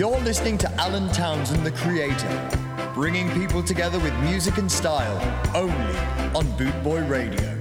You're listening to Alan Townsend, the creator, bringing people together with music and style only on Bootboy Radio.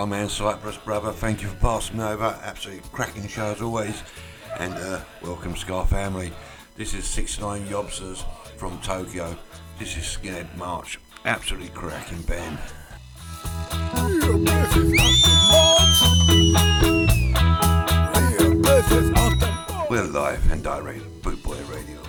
To Skyman Cyprus, brother. Thank you for passing me over. Absolutely cracking show as always. And uh, welcome, Ska family. This is 69 Yobsters from Tokyo. This is Skinhead March. Absolutely cracking band. Real business of the mods. Real business of the mods. We're live and direct, Bootboy Radio.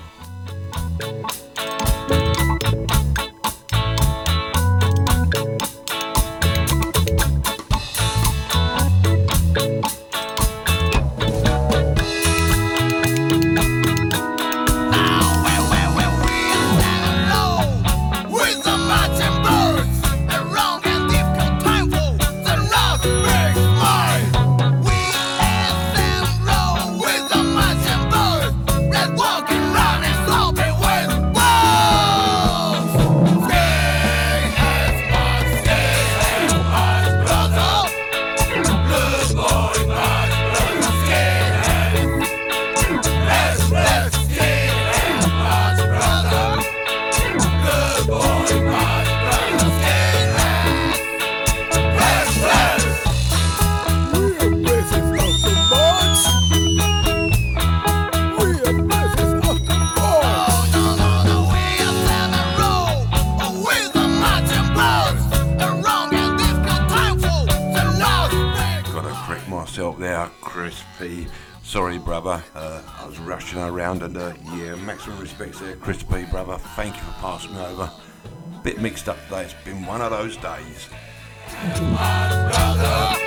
Thank you for passing me over. Bit mixed up today. It's been one of those days. Boy, my brother,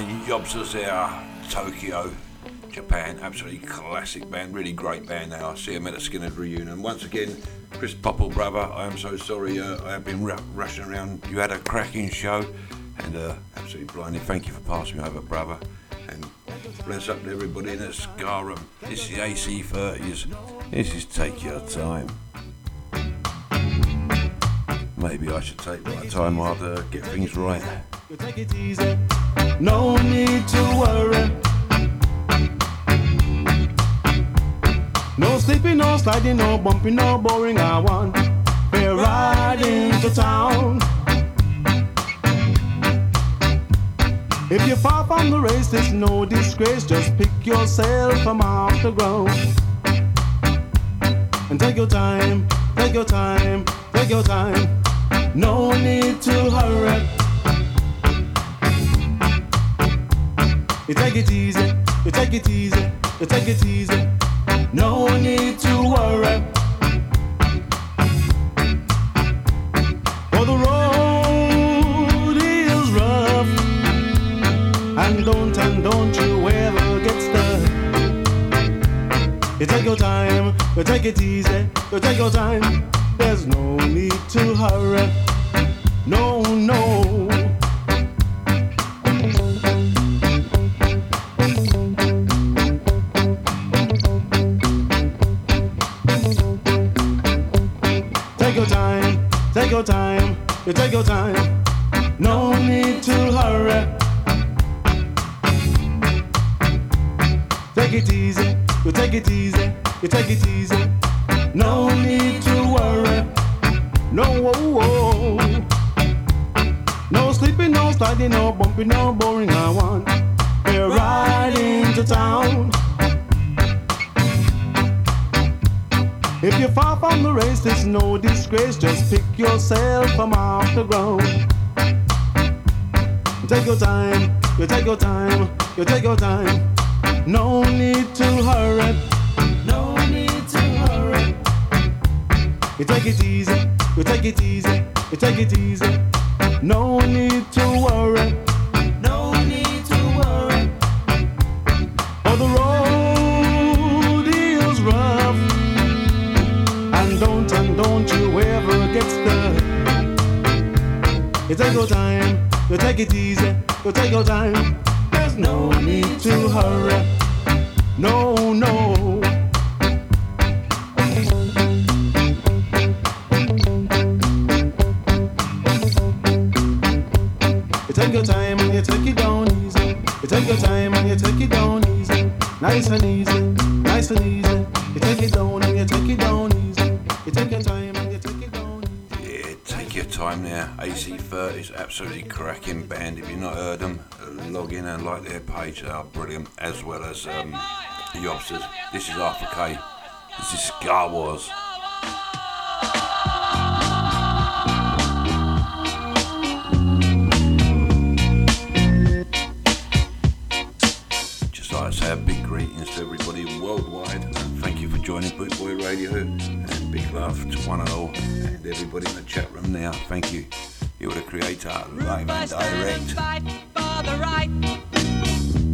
69 Yobsters there, Tokyo, Japan. Absolutely classic band, really great band now. I see them at a Skinhead reunion. Once again, Chris Popple, brother, I am so sorry uh, I have been ru- rushing around. You had a cracking show and uh, absolutely blinding. Thank you for passing me over, brother. And bless up to everybody in the Ska Room. This is the AC30s. This is Take Your Time. Maybe I should take my time while to get things right. Take it easy. No need to worry. No sleeping, no sliding, no bumping, no boring. I want we're riding to town. If you're far from the race, there's no disgrace. Just pick yourself from off the ground. And take your time, take your time, take your time. No need to hurry. You take it easy, you take it easy, you take it easy. No need to worry. For the road is rough. And don't, and don't you ever get stuck. You take your time, you take it easy, you take your time. There's no need to hurry. No, no. Take your time, you take your time. No need to hurry. Take it easy, you take it easy, you take it easy. No need to worry. No, whoa, whoa. No sleeping, no sliding, no bumping, no boring. I want. We're riding to town. If you're far from the race, it's no disgrace. Just pick yourself from off the ground. Take your time, you take your time, you take your time. No need to hurry. No need to hurry. You take it easy, you take it easy, you take it easy. No need to worry. Take your time, you take it easy, you take your time. There's no need to hurry. No, no. You take your time and you take it down easy. You take your time and you take it down easy. Nice and easy, nice and easy. You take it down time now. AC30's absolutely cracking band. If you've not heard them, log in and like their page. They are brilliant, as well as um, the Yobsters. This is Arthur Kay. This is Ska Wars. Just like to say a big greetings to everybody worldwide and thank you for joining Bootboy Radio love to one and all and everybody in the chat room now. Thank you. You're the creator, live and direct. fight for the right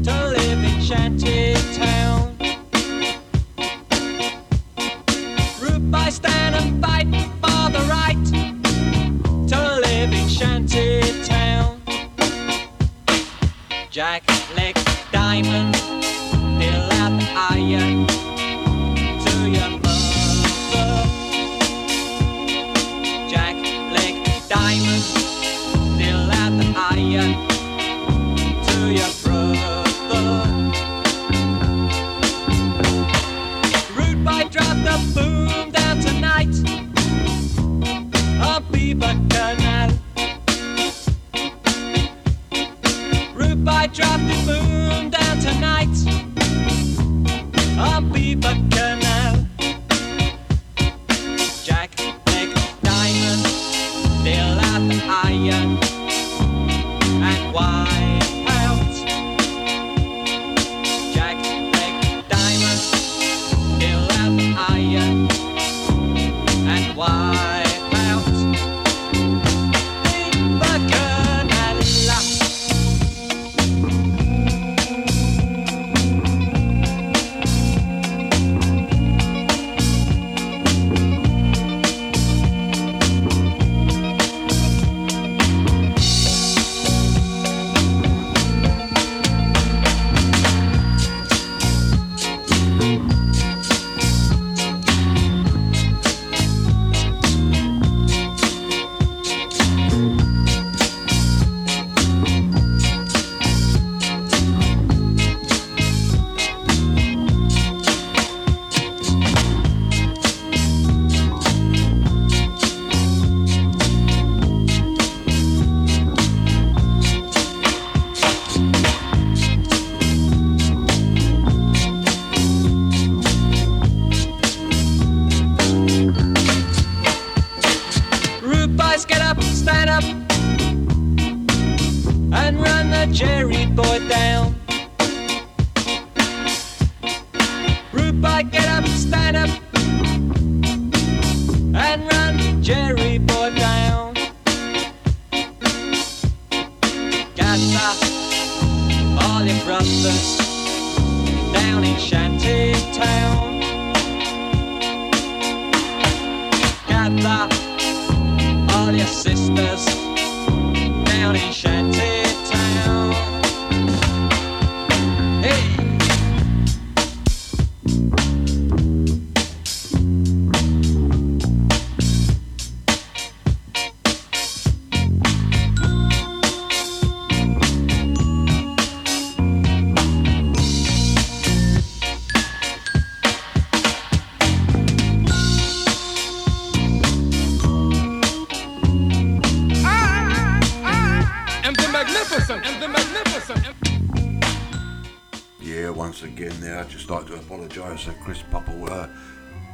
to live in shanty town.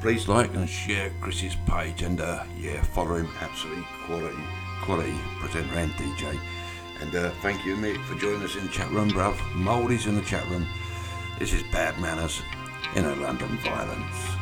please like and share Chris's page and uh, yeah, follow him. Absolutely quality, quality presenter and DJ. And uh, thank you, mate, for joining us in the chat room, bruv. Mouldy's in the chat room. This is Bad Manners in a London Violence.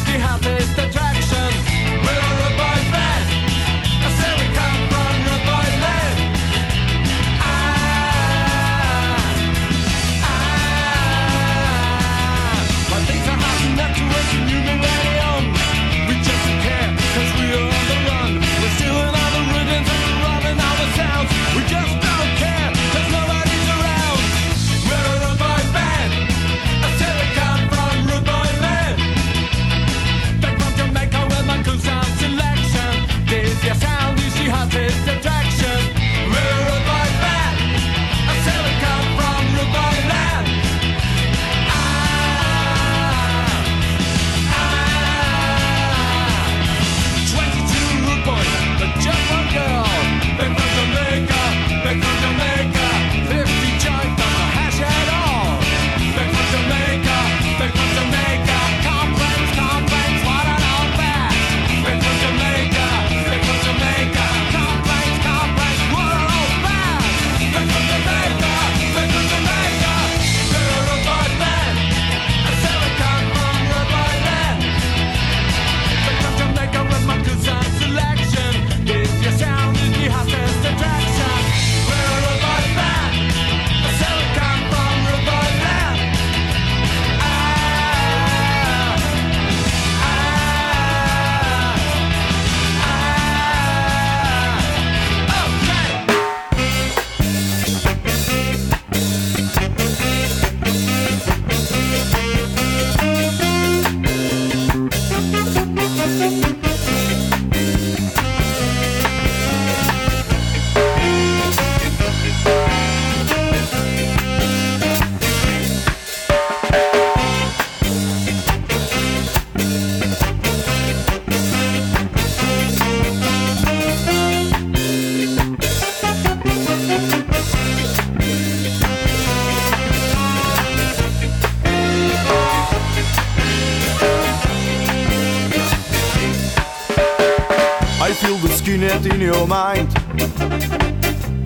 your mind.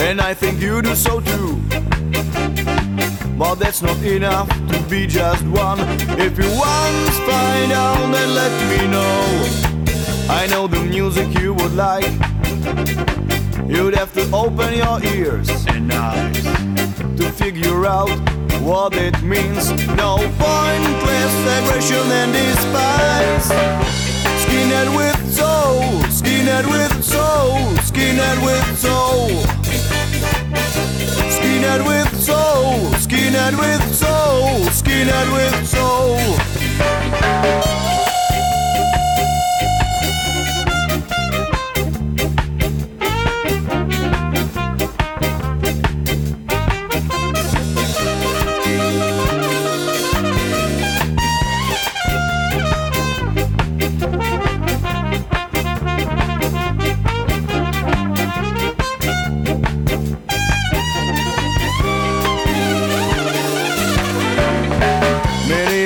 And I think you do so too. But that's not enough to be just one. If you once find out, then let me know. I know the music you would like. You'd have to open your ears and eyes to figure out what it means. No pointless aggression and despise. Skinhead with soul, skinhead with soul, skinhead with soul. Skinhead with soul, skinhead with soul, skinhead with soul.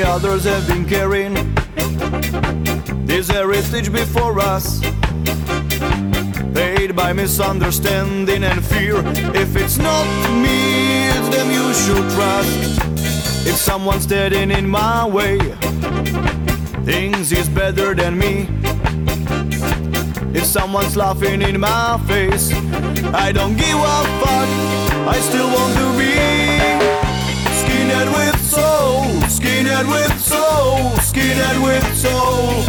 Others have been carrying this heritage before us. Paid by misunderstanding and fear. If it's not me, it's them you should trust. If someone's standing in my way, thinks he's better than me. If someone's laughing in my face, I don't give a fuck. I still want to be skinhead with soul, skinhead with soul, skinhead with soul.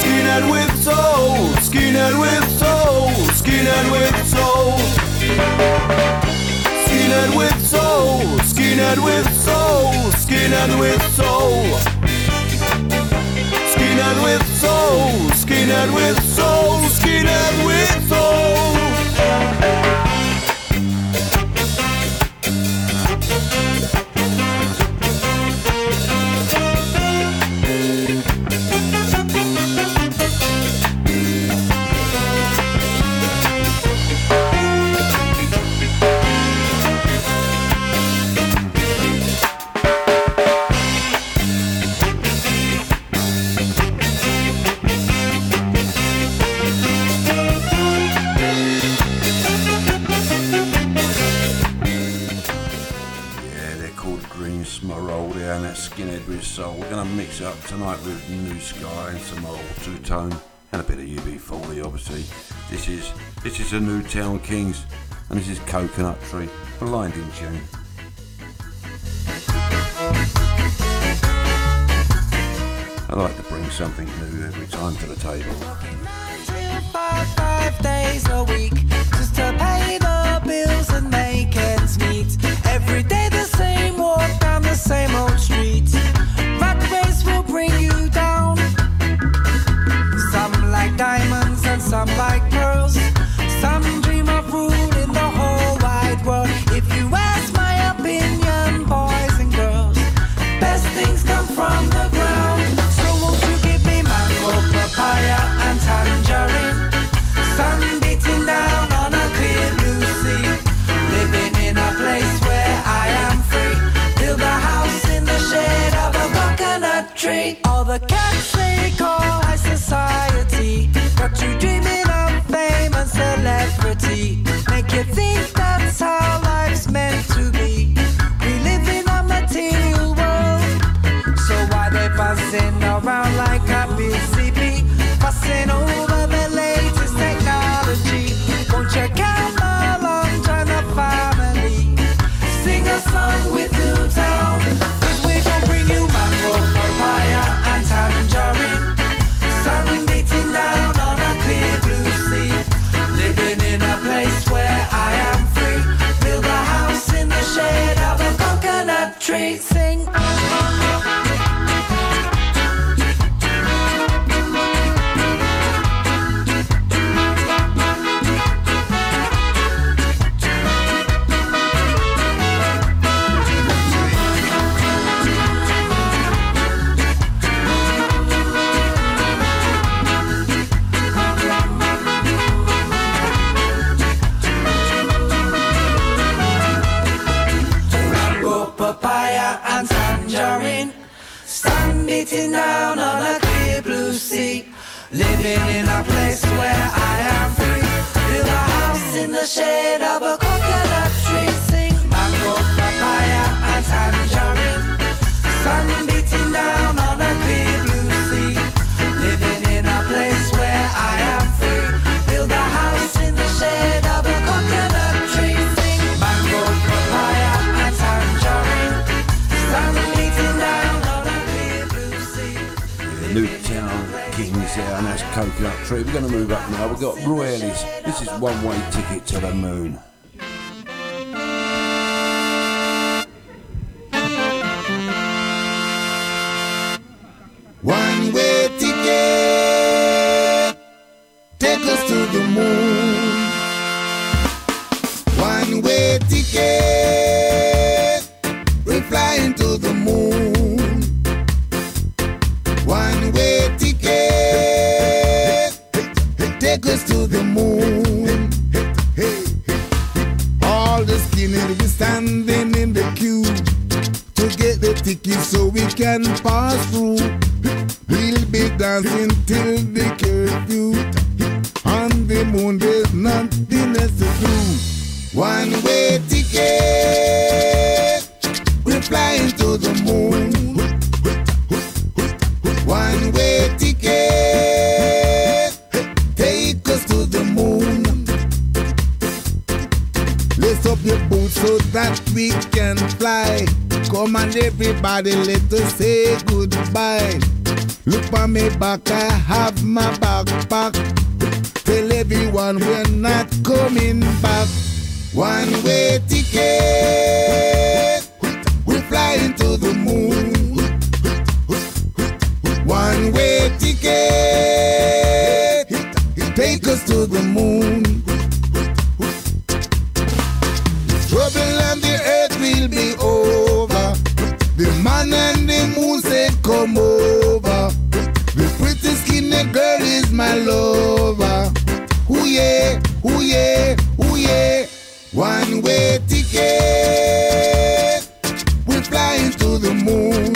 Skinhead with soul, skinhead with soul, skinhead with soul. Skinhead with soul, skinhead with soul, skinhead with soul. Skinhead with soul, skinhead with soul, skinhead with soul. Tone and a bit of UB40 obviously. This is this is the New Town Kings and this is Coconut Tree, blinding tune. I like to bring something new every time to the table. Tangerine. Sun beating down on a clear blue sea. living in a place where I am free. Build a house in the shade of a coconut tree. Sing mango, papaya, and tangerine. Sun beating down on a clear blue Kings there, and that's Coconut Tree. We're going to move up now. We've got Roy Ellis. This is One Way Ticket to the Moon. One way ticket, take us to the moon. One way ticket, we're flying to the moon. One way take us to the moon. Hey, hey. All the skinny be standing in the queue to get the ticket so we can pass through. We'll be dancing till the curfew. On the moon, there's nothing else to do. One way ticket, we're flying to the moon. One way ticket, boots so that we can fly. Come on, everybody, let us say goodbye. Look on me back, I have my backpack. Tell everyone we're not coming back. One way ticket, we're flying to the moon. One way ticket, take us to the moon. Trouble on the earth will be over. The man and the moon said, Come over. The pretty skinny girl is my lover. Ooh yeah, ooh yeah, ooh yeah. One way ticket. We're flying to the moon.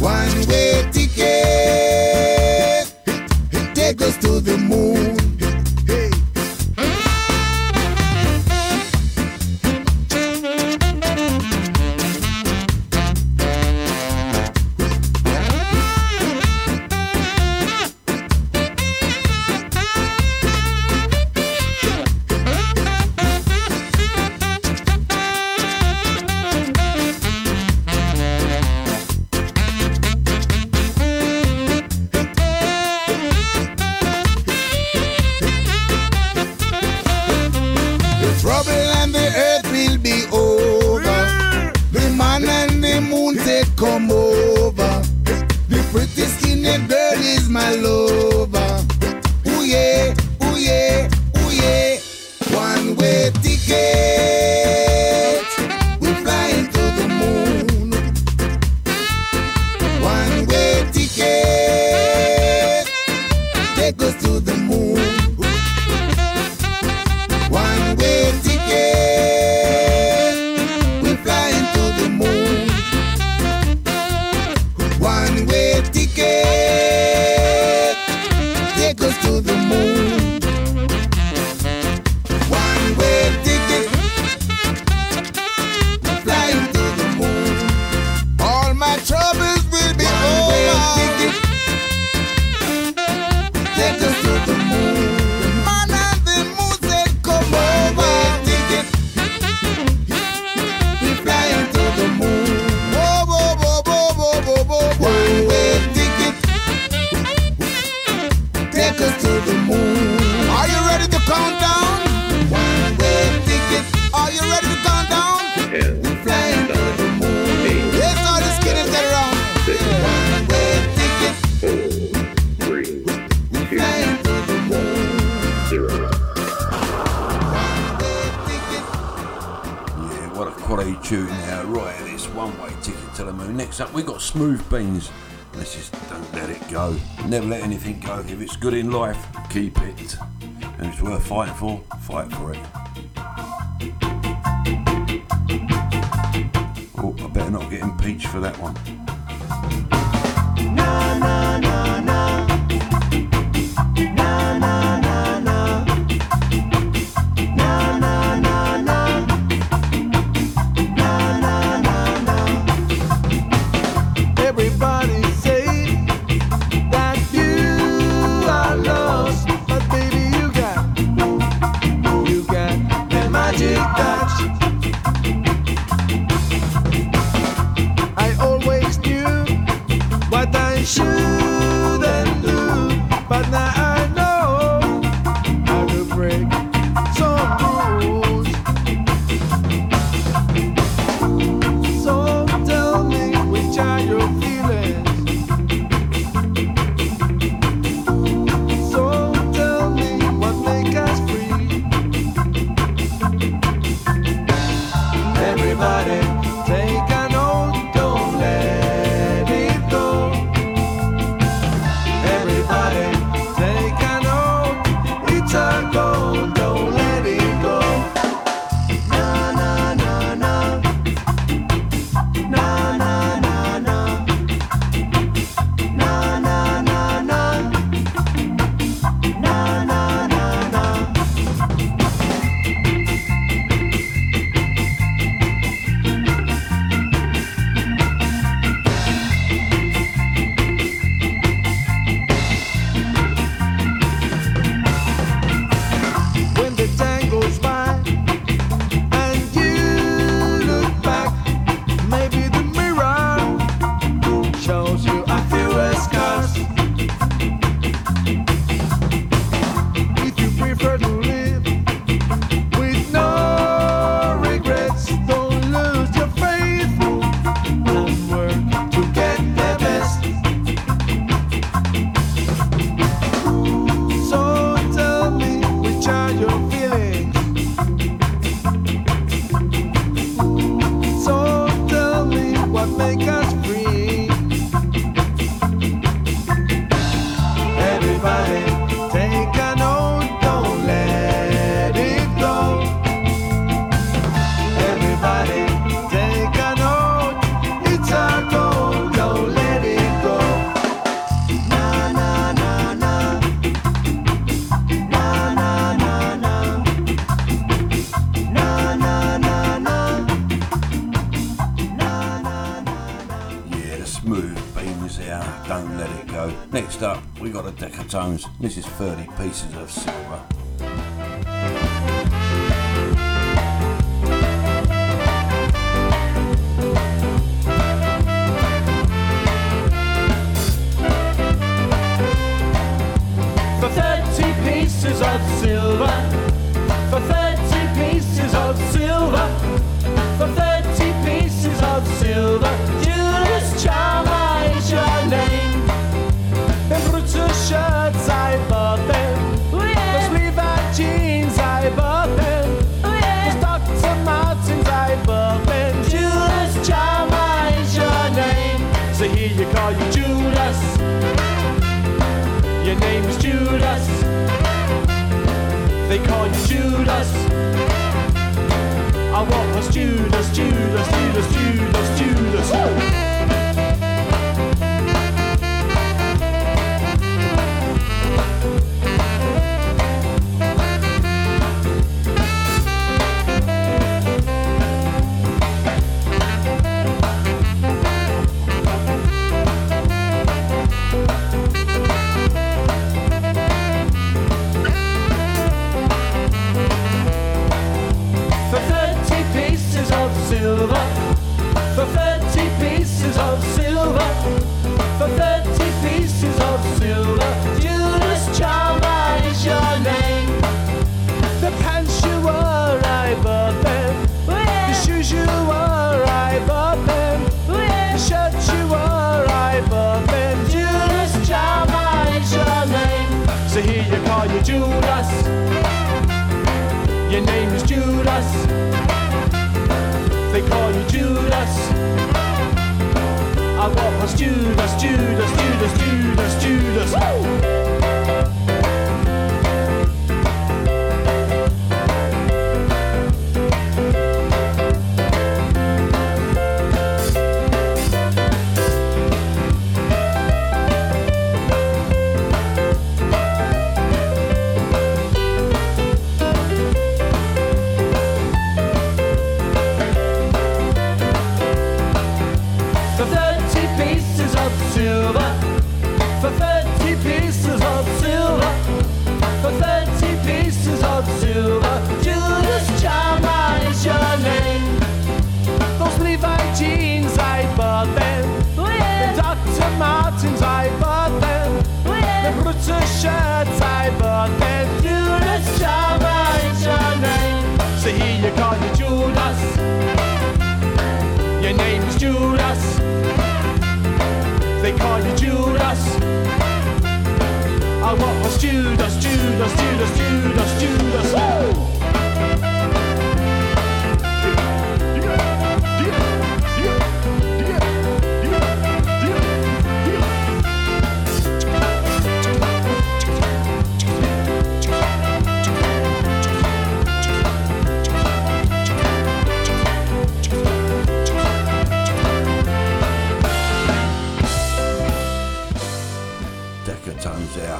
One way Beans. Let's just don't let it go. Never let anything go. If it's good in life, keep it. And it's worth fighting for, fight for it. Oh, I better not get impeached for that one. This is 30 pieces of silver.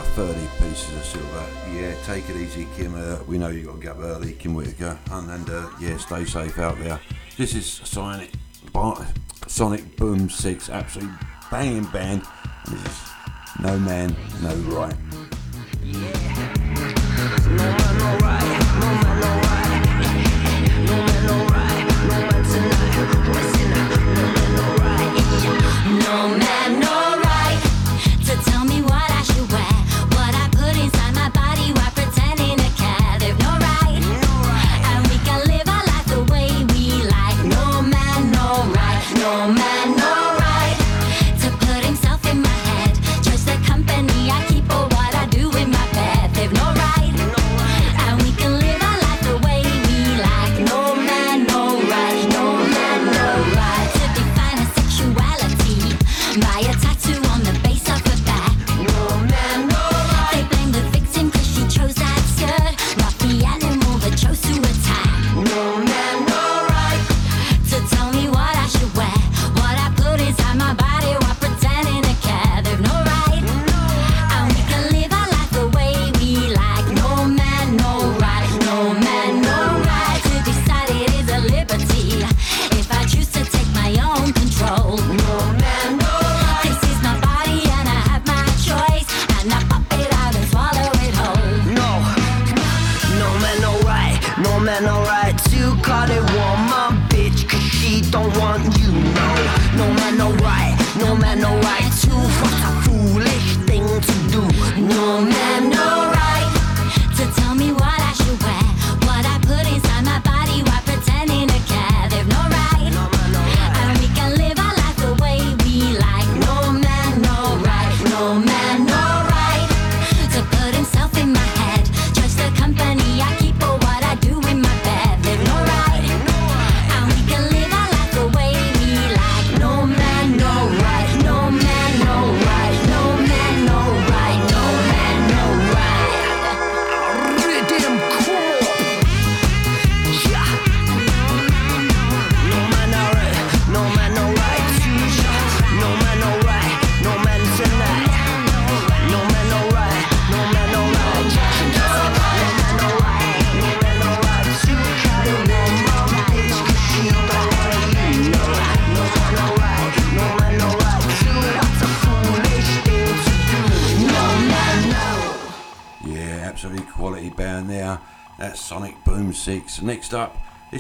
about 30 pieces of silver. Yeah, take it easy, Kim. Uh, we know you got to get up early, Kim Whitaker. And, and uh, yeah, stay safe out there. This is Sonic, Sonic Boom 6, absolutely banging band. This is No Man, No Right. Yeah. No, no.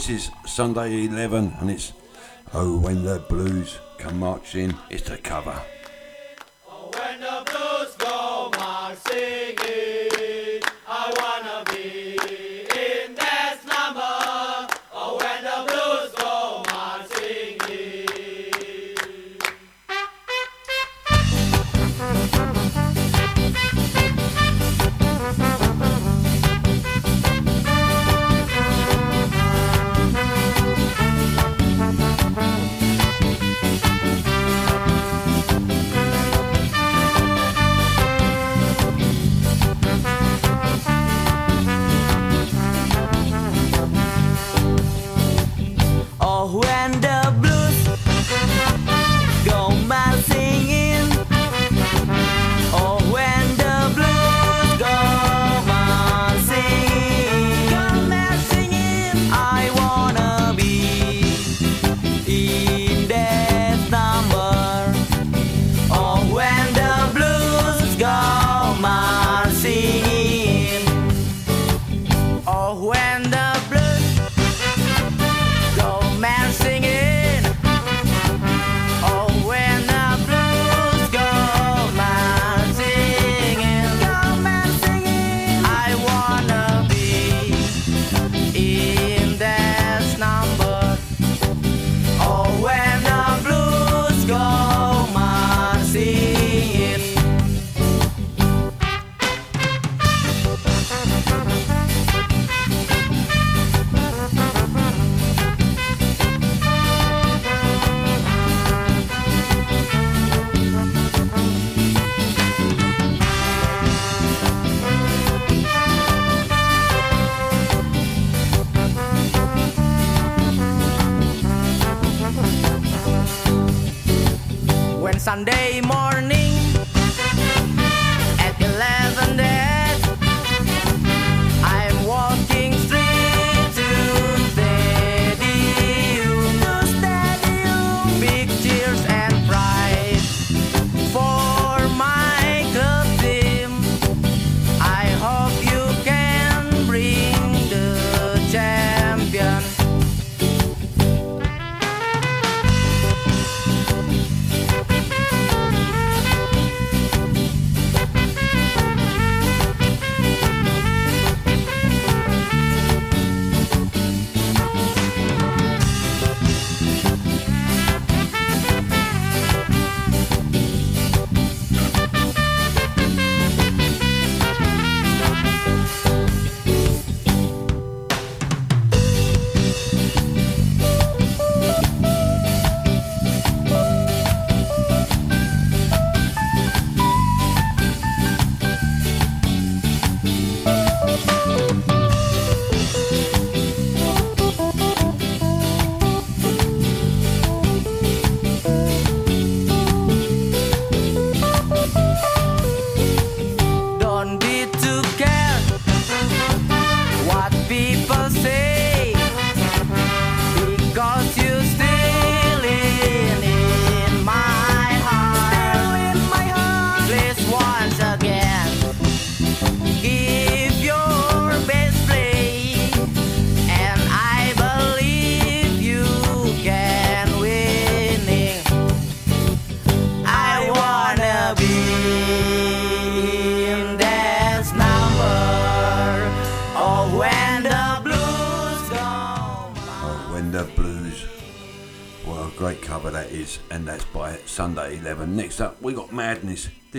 This is Sunday 11, and it's Oh When the Blues Come Marching. It's a cover.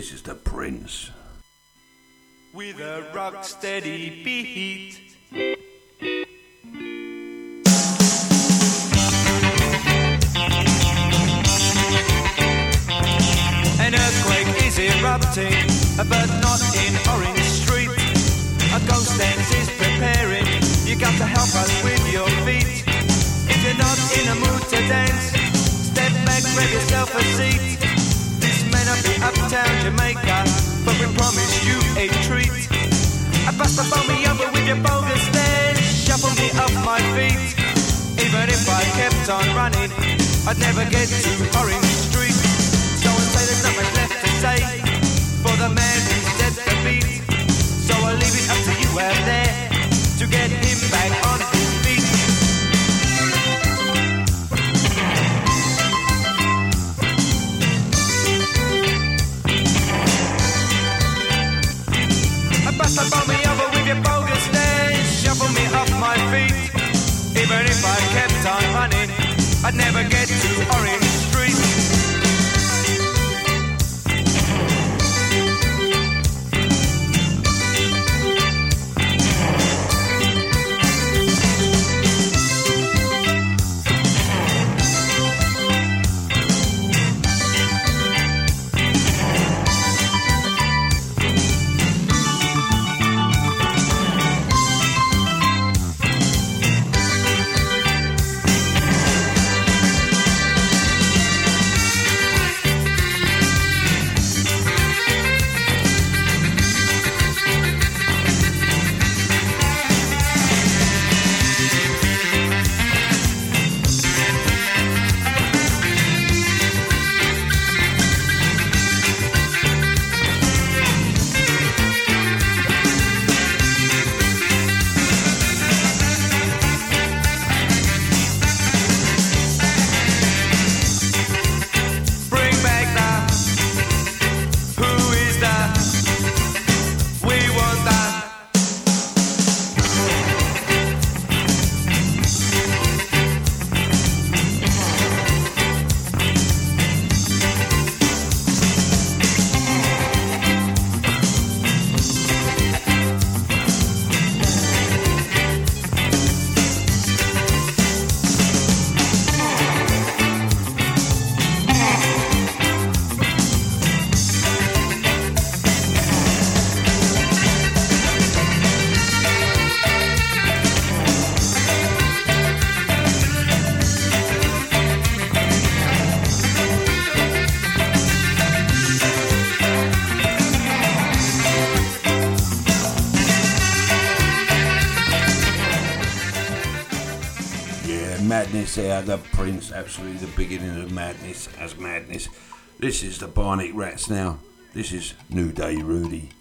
This is the Prince. With a rock steady beat. kept on running, I'd never get to Orange Street. So I say there's not much left to say for the man. I'd never get to orange. see the Prince, absolutely the beginning of madness as madness. This is the Barnet Rats now. This is New Day Rudy.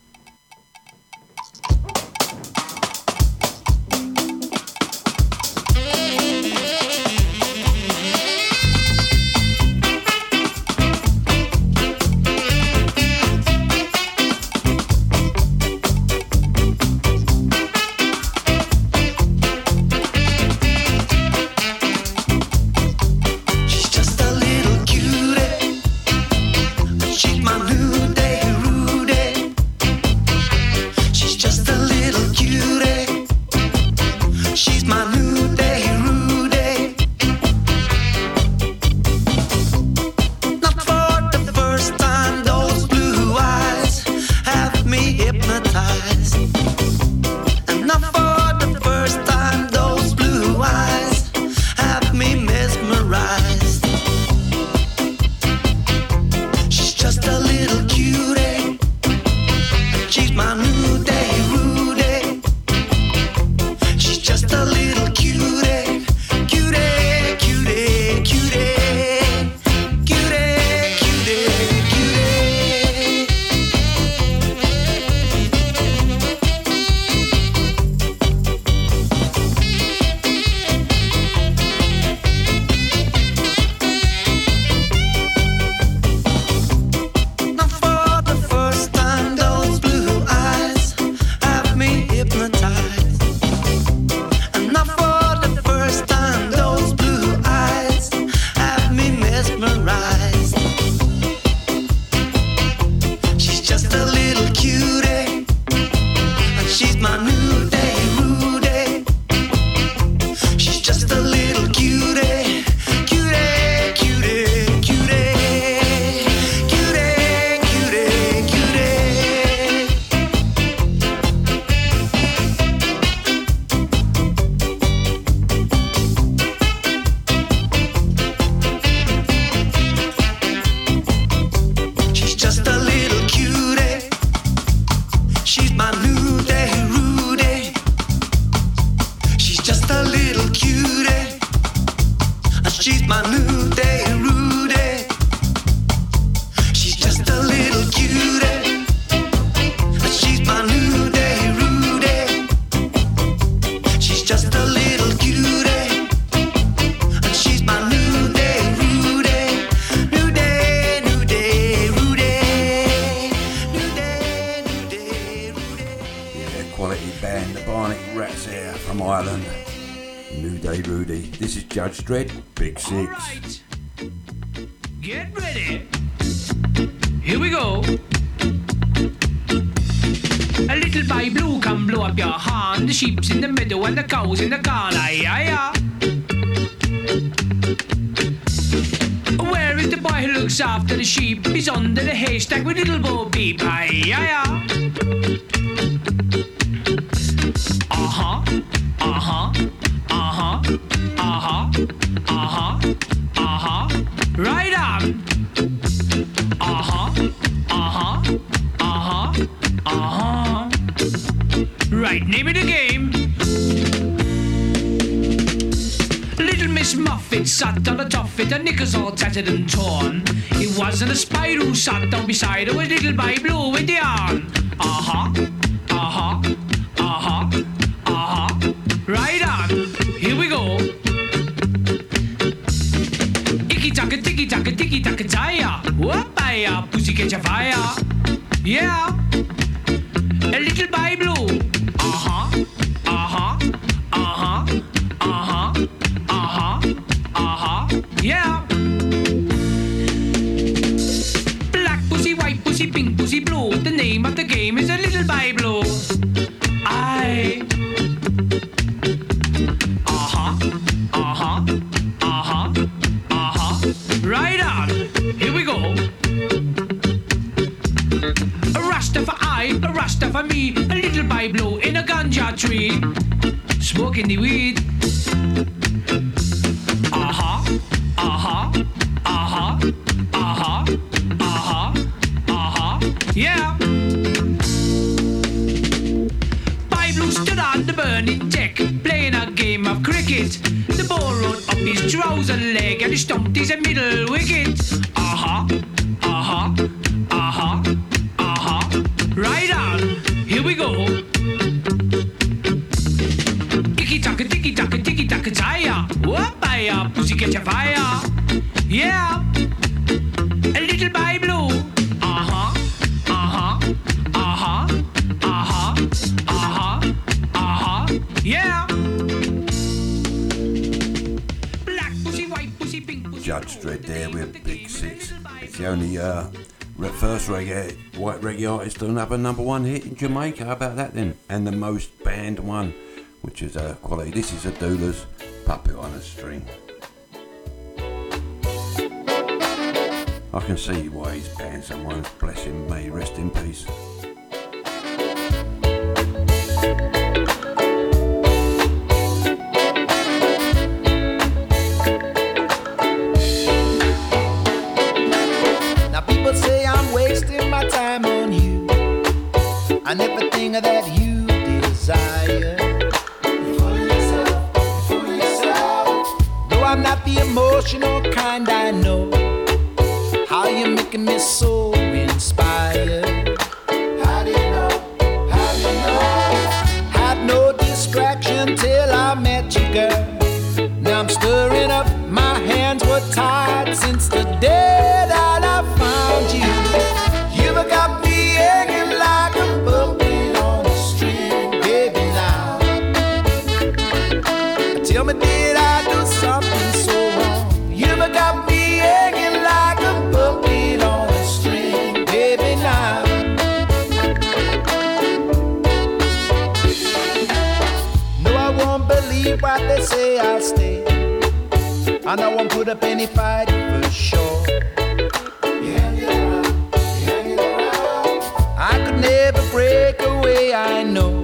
Yeah. Blue stood on the burning deck, playing a game of cricket. The ball rolled up his trouser leg and he stumped his middle wicket. Uh huh, uh huh, uh huh, uh huh. Right on, here we go. Icky taka, ticky taka, ticky taka, tire. Whoop, I pussy catch a fire. only uh, first reggae, white reggae artist to have a number one hit in Jamaica. How about that then? And the most banned one, which is a quality. This is a Doula's Puppet on a String. I can see why he's banned someone. Bless him, may rest in peace. And I won't put up any fight for sure. I could never break away, I know.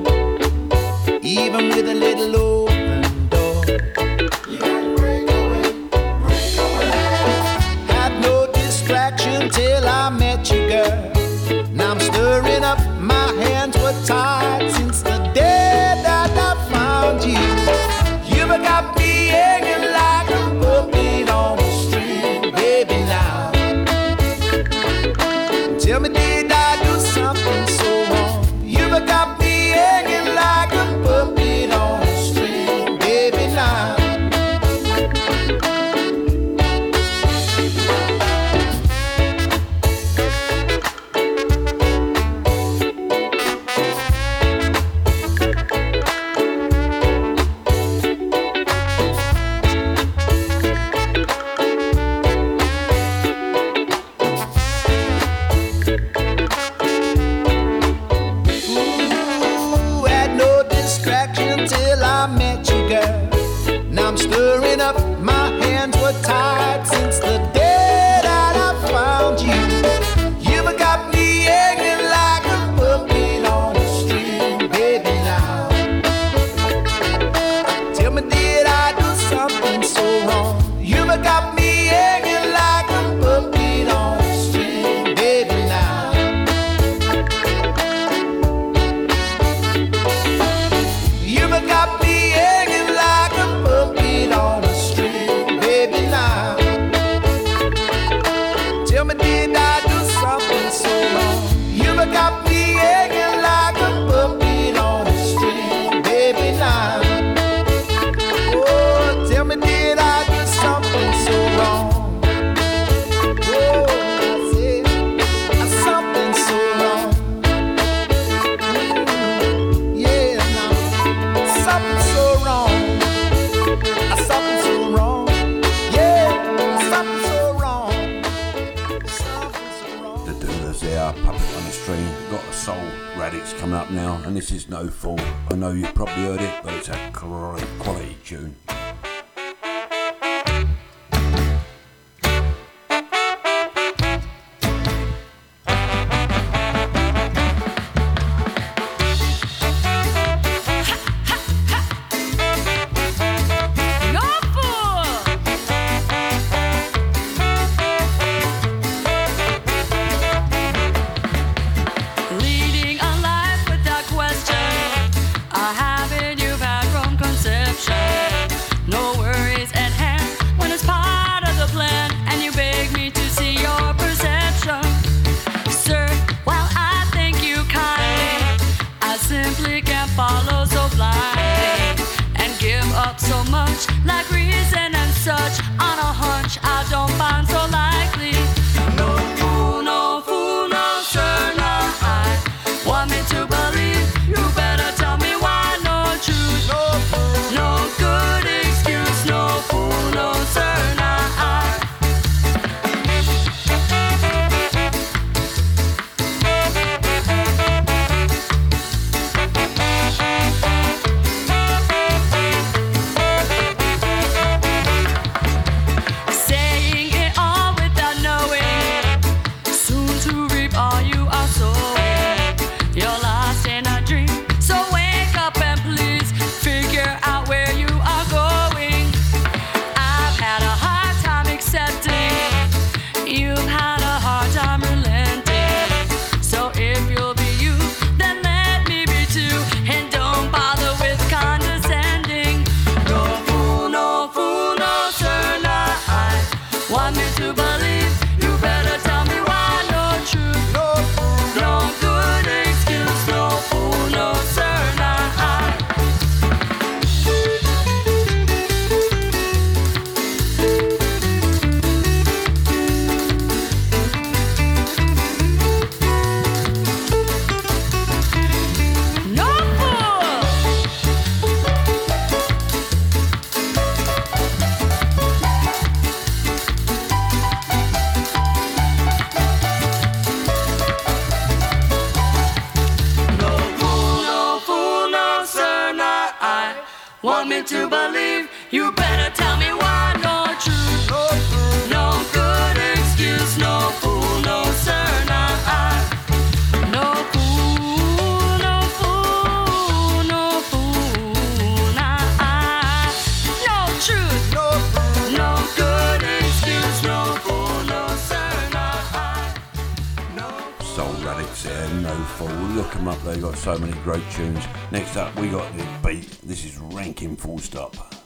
Alex there, No Fool. Look them up, they've got so many great tunes. Next up, we got the beat. This is Ranking Full Stop.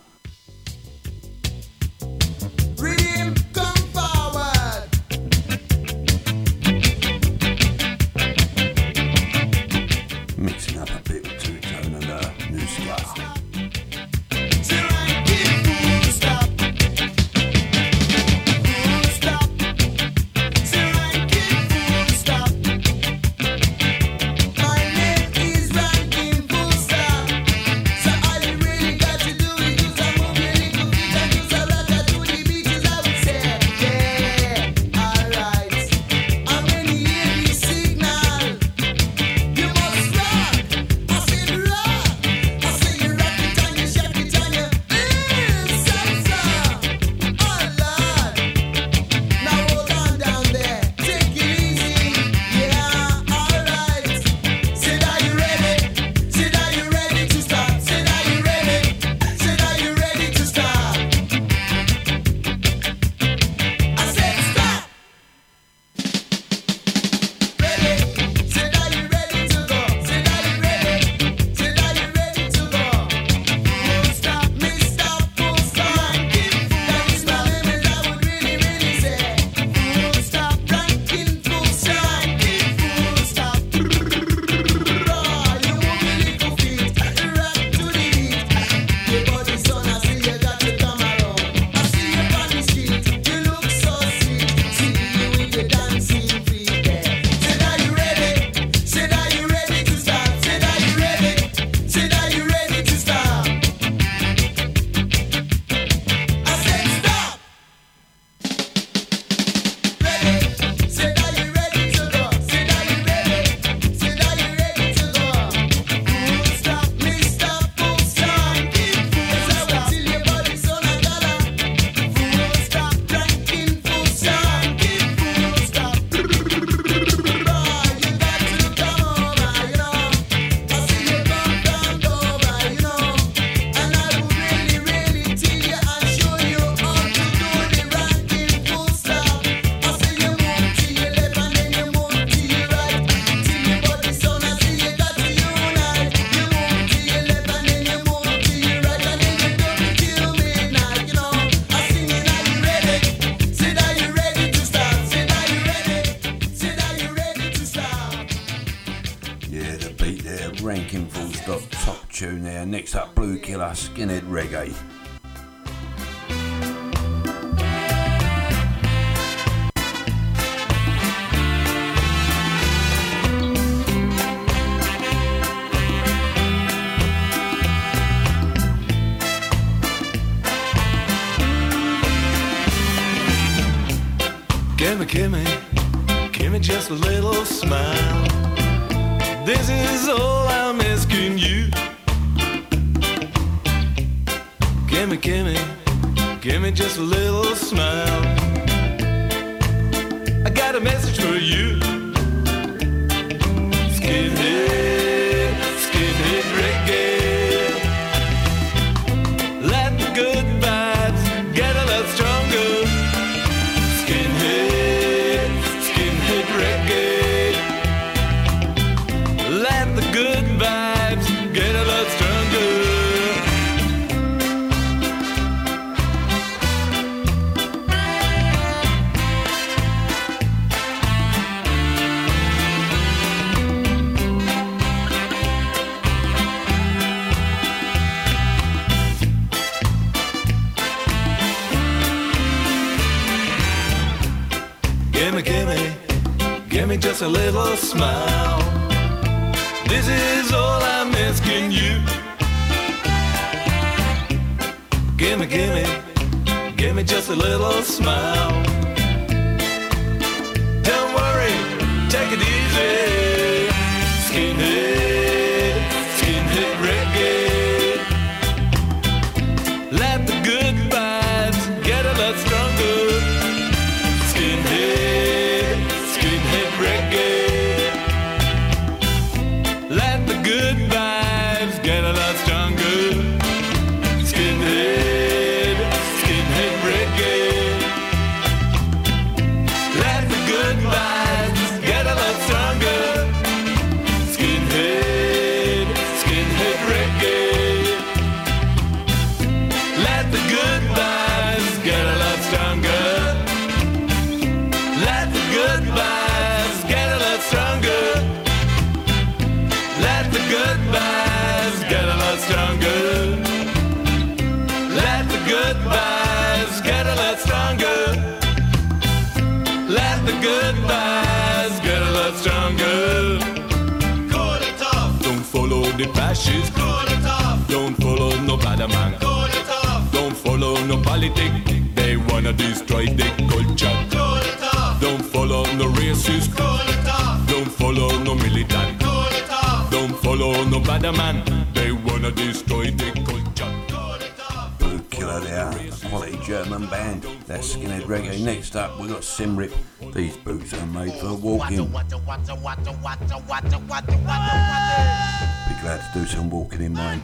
a little smile. This is all I'm asking you. Gimme, gimme, gimme just a little smile. Don't worry, take it easy, skinhead. humanity. They wanna destroy the culture. Don't follow no racist. Don't follow no militant. Don't follow no bad man. They wanna destroy the culture. Killer they are, a quality German band. They're skinhead reggae. Next up, we got Symarip. These boots are made for walking. Be glad to do some walking in mine.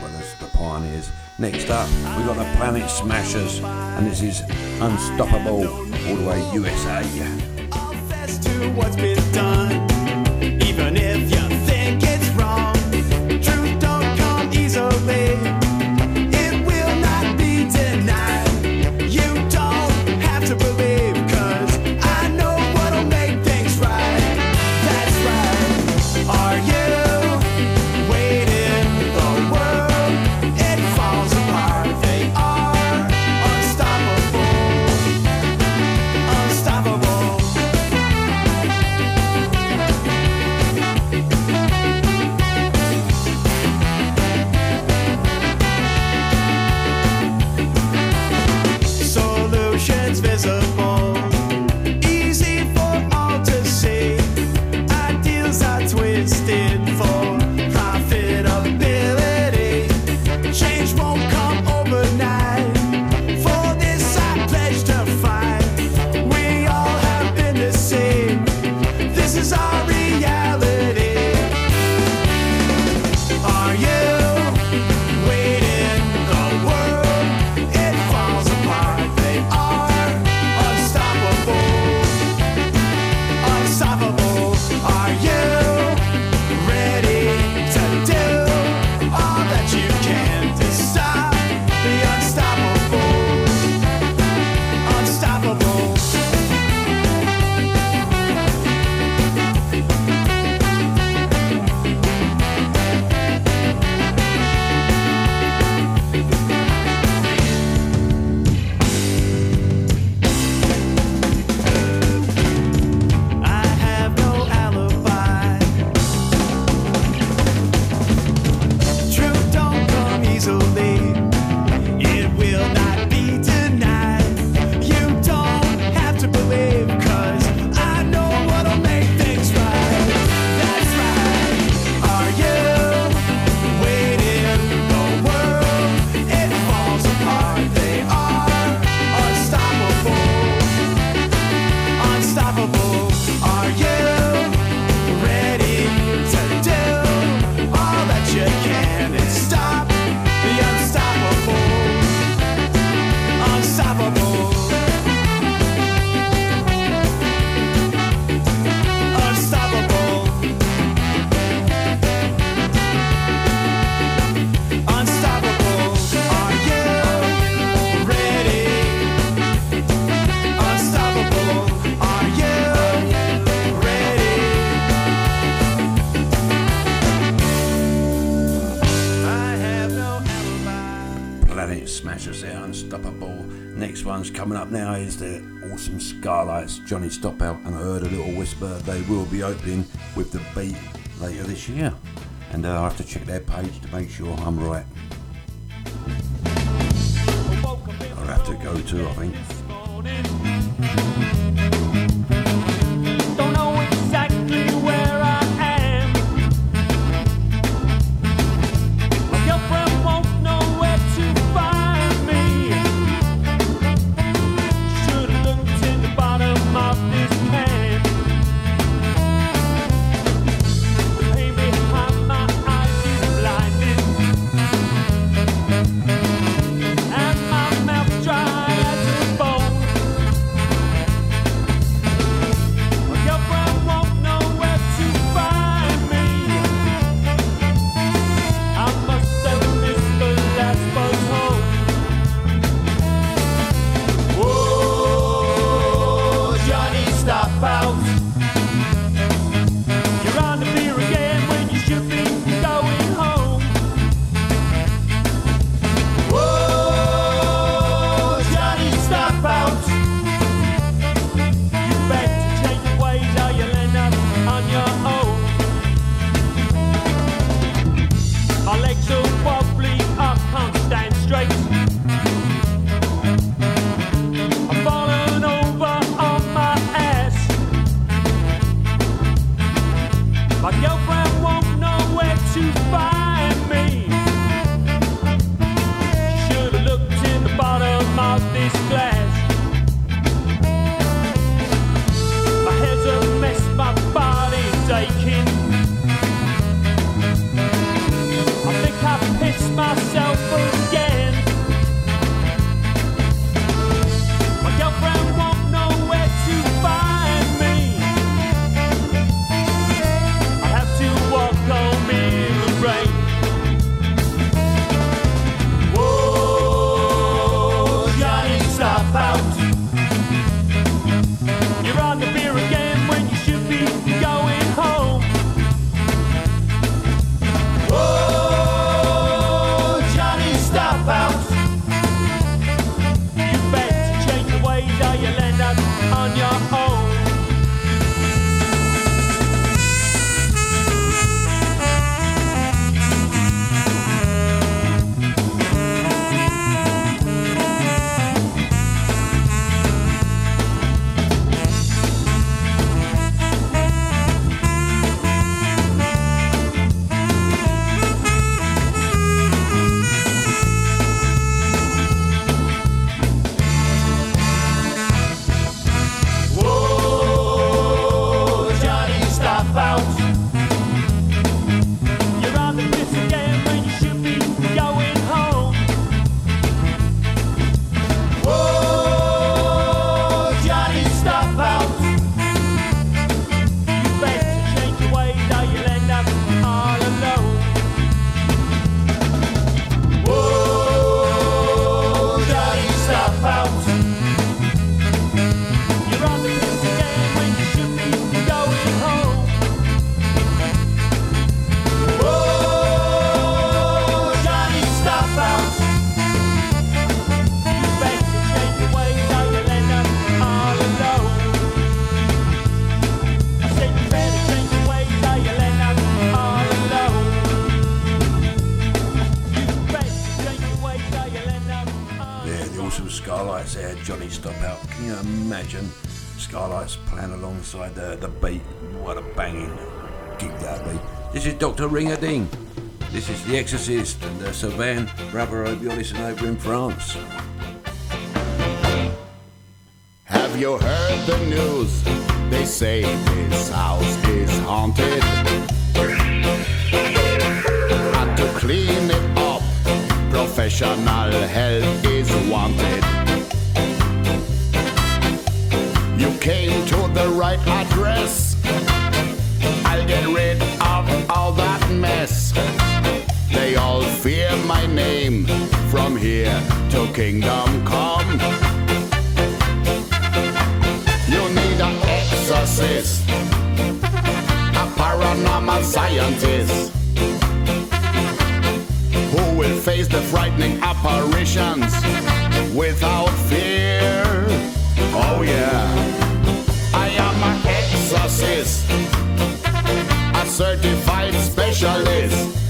the pioneers. Next up, we got the Planet Smashers, and this is Unstoppable all the way USA. Skylights, Johnny Stoppel, and I heard a little whisper they will be opening with the beat later this year. And uh, I have to check their page to make sure I'm right. I'll have to go to, I think. ring a ding. This is The Exorcist and the Sylvain Bravo Obiolis and over in France. Have you heard the news? They say this house is haunted. Had to clean it up, professional help is wanted. fear my name from here to kingdom come. You need an exorcist, a paranormal scientist who will face the frightening apparitions without fear. Oh, yeah. I am an exorcist, a certified specialist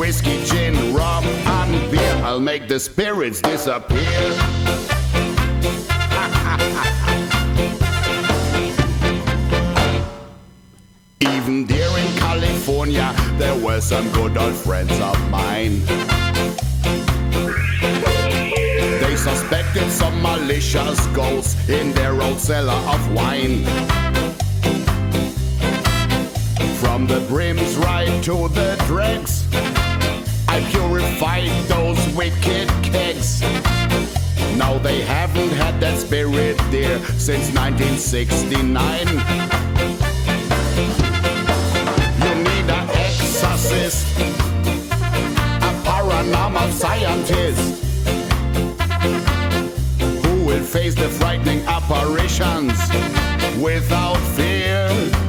Whiskey, gin, rum, and beer. I'll make the spirits disappear. Even there in California, there were some good old friends of mine. They suspected some malicious ghosts in their old cellar of wine. From the brims right to the dregs, I purified those wicked kegs. Now they haven't had that spirit there since 1969. You need an exorcist, a paranormal scientist who will face the frightening apparitions without fear.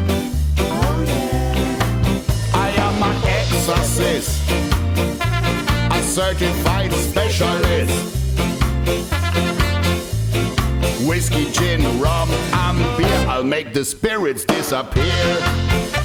Certified specialist. Whiskey, gin, rum, and beer. I'll make the spirits disappear.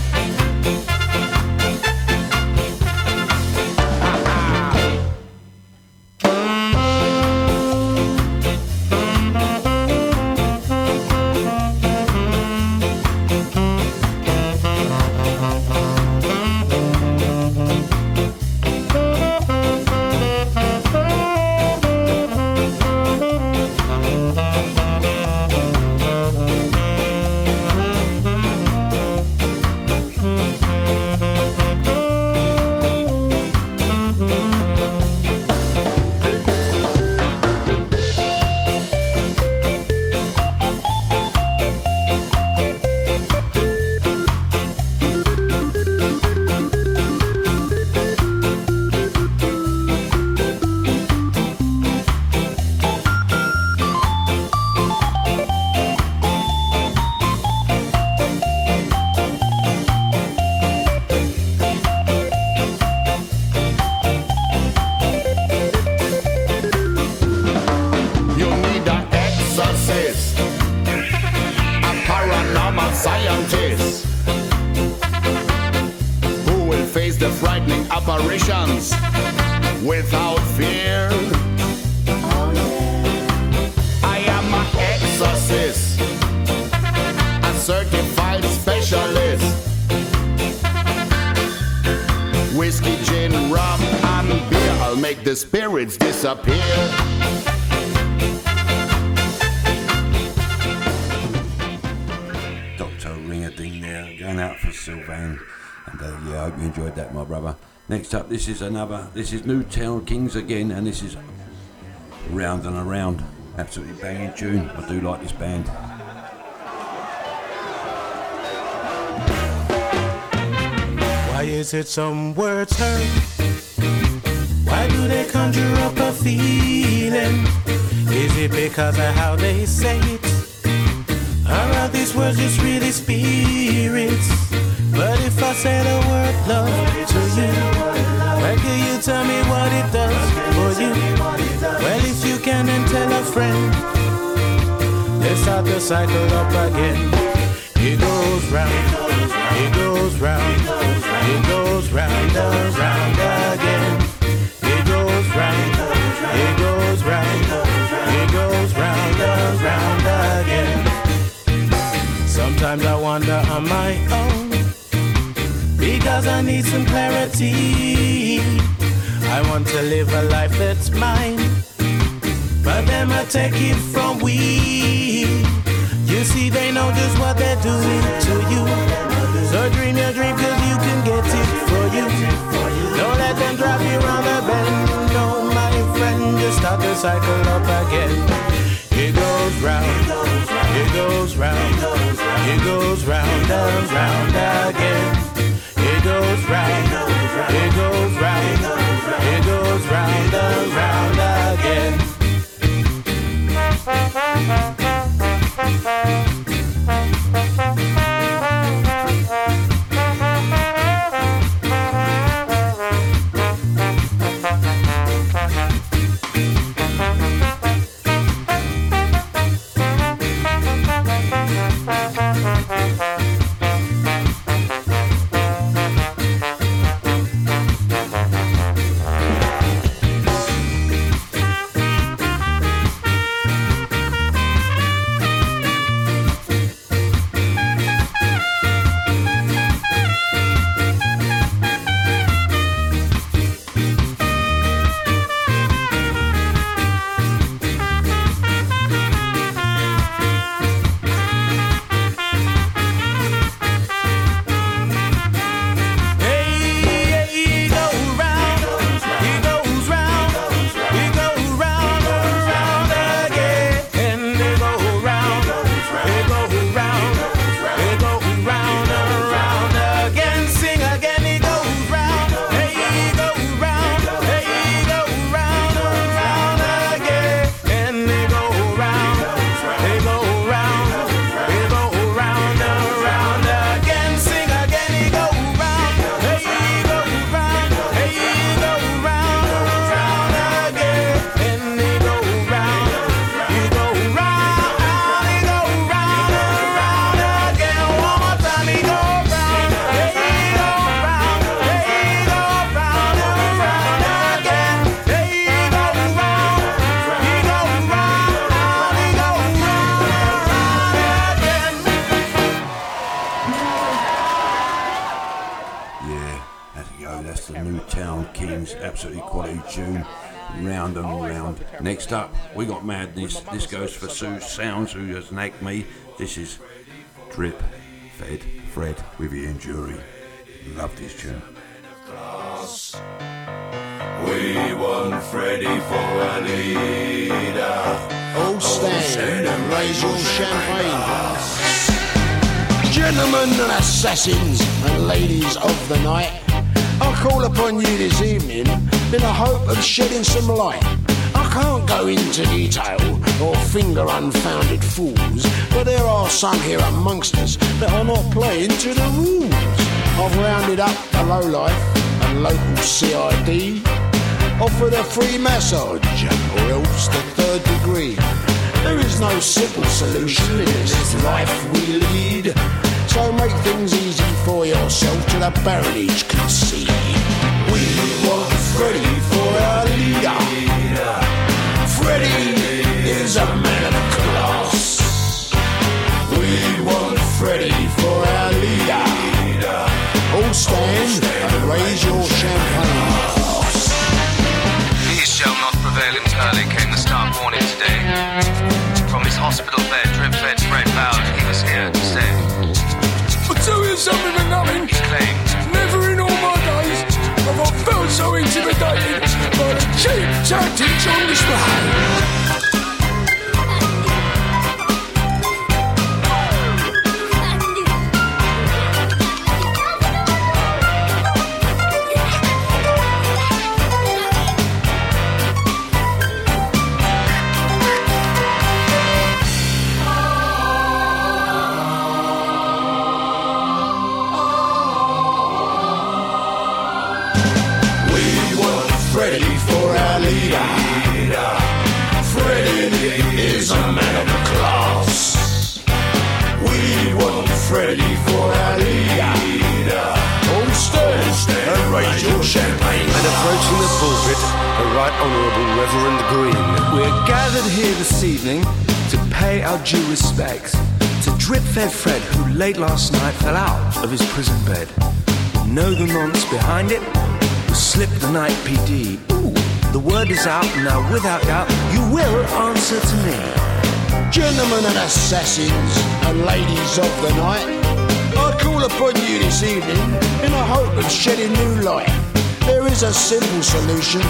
Spirits disappear. Dr. Ringading there, going out for Sylvan. And uh, yeah, I hope you enjoyed that, my brother. Next up, this is another, this is New Newtown Kings again, and this is Round and Around. Absolutely banging tune. I do like this band. Why is it some words hurt? Why do they conjure up a feeling? Is it because of how they say it? Or are these words just really spirits? But if I say the word love to you, well, can you tell me what it does for you? Well, if you can, then tell a friend. Let's start the cycle up again. It goes round, it goes round, it goes round round again. Goes round and round again. Sometimes I wander on my own because I need some clarity. I want to live a life that's mine, but them I take it from we. You see, they know just what they're doing to you. So dream your dream, cause you can get it for you. Don't let them drive you around the bend. Just start the cycle up again. It goes round, it goes round, it goes round and round again. It goes round, it goes round, it goes round and round again. Got This goes for Sue Sounds, who has nagged me. This is Drip Fed Fred with Ian Dury. Love this tune. We want Freddie for a leader. All stand and raise your champagne. Gentlemen and assassins and ladies of the night, I call upon you this evening in the hope of shedding some light. Can't go into detail or finger unfounded fools, but there are some here amongst us that are not playing to the rules. I've rounded up the lowlife and local CID, offered a free massage or else the third degree. There is no simple solution in this life we lead. So make things easy for yourself to the baronage can see. We want leader. Freddie is a man of class. We want Freddie for our leader. All stand and raise your champagne. These shall not prevail entirely, came the stark warning today. From his hospital bed, drip fed Fred vowed he was here to stay. I'll tell you something and nothing. Never the cheap tactics on display. Right Honourable Reverend Green. We're gathered here this evening to pay our due respects to Drip Fed Fred, who late last night fell out of his prison bed. Know the nonce behind it? Was Slip the Night PD. Ooh, the word is out now, without doubt, you will answer to me. Gentlemen and assassins and ladies of the night, I call upon you this evening in the hope of shedding new light. There is a simple solution,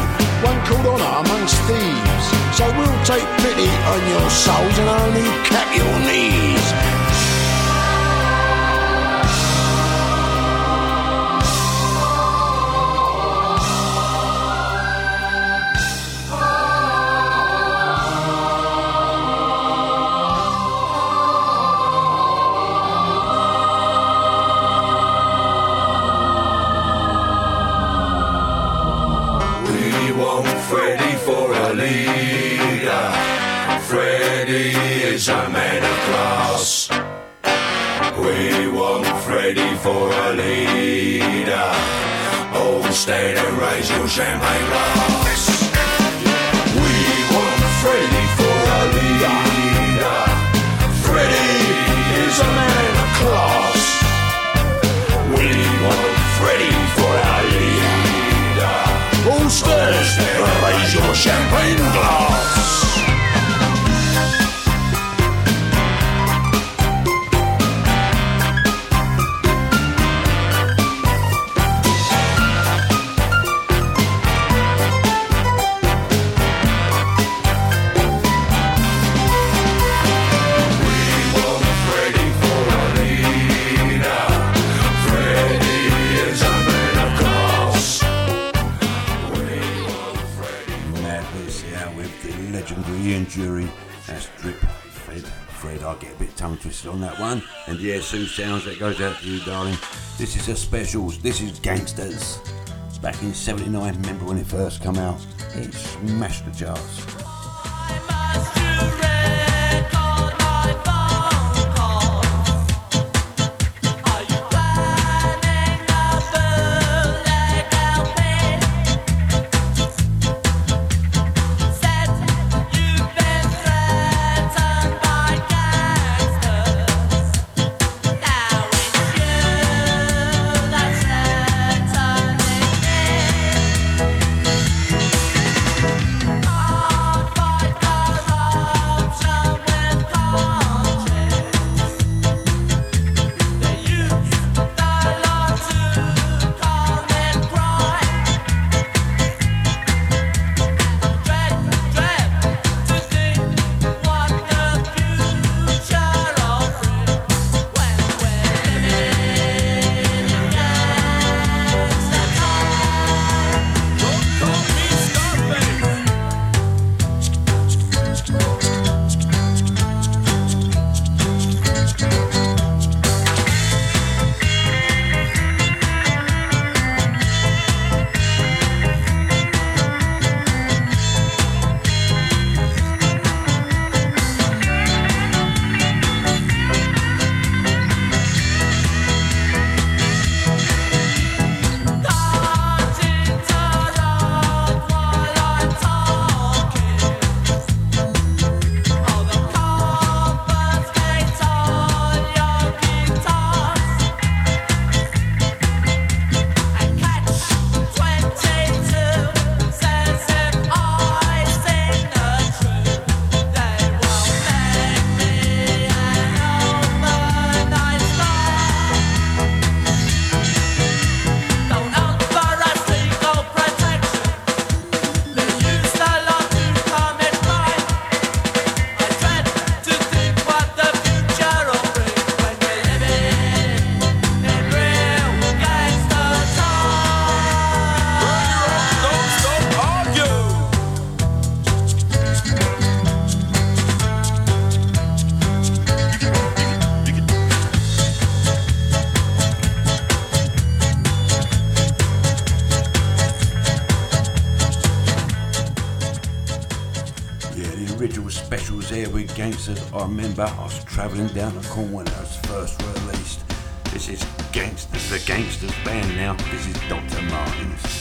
one called honour amongst thieves. So we'll take pity on your souls and only cap your knees. A man of class. We want Freddie for a leader. All stand and raise your champagne glass. Yeah, Sue Sounds, that goes out to you, darling. This is a specials. This is Gangsters. It's back in 79, remember when it first come out? It smashed the charts. I remember I was travelling down the corner when I was first released. This is Gangsters, the Gangsters band now. This is Dr. Martins.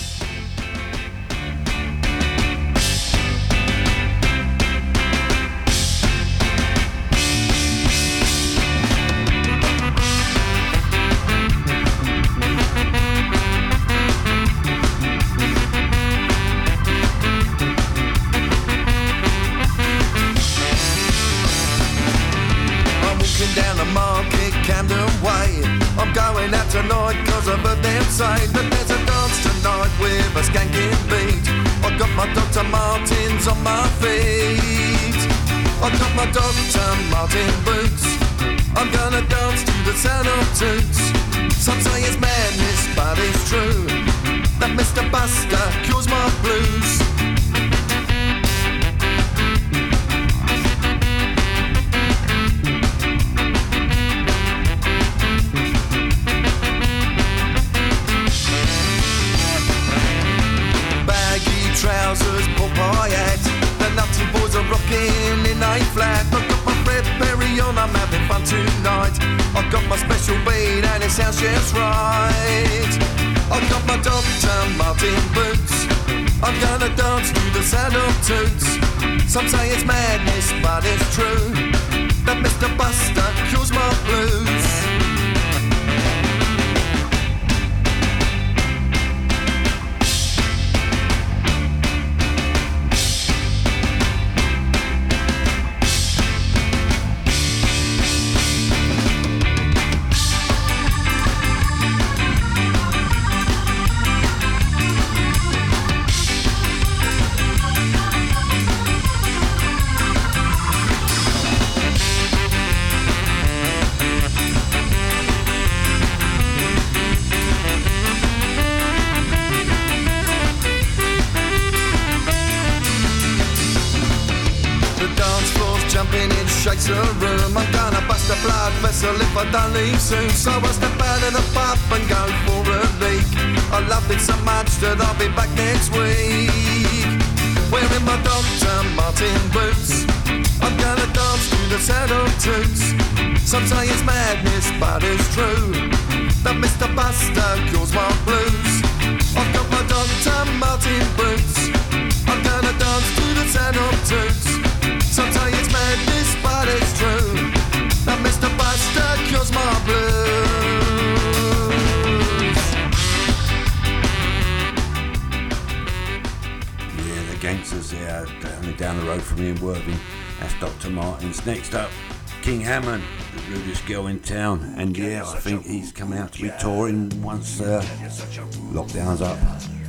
up.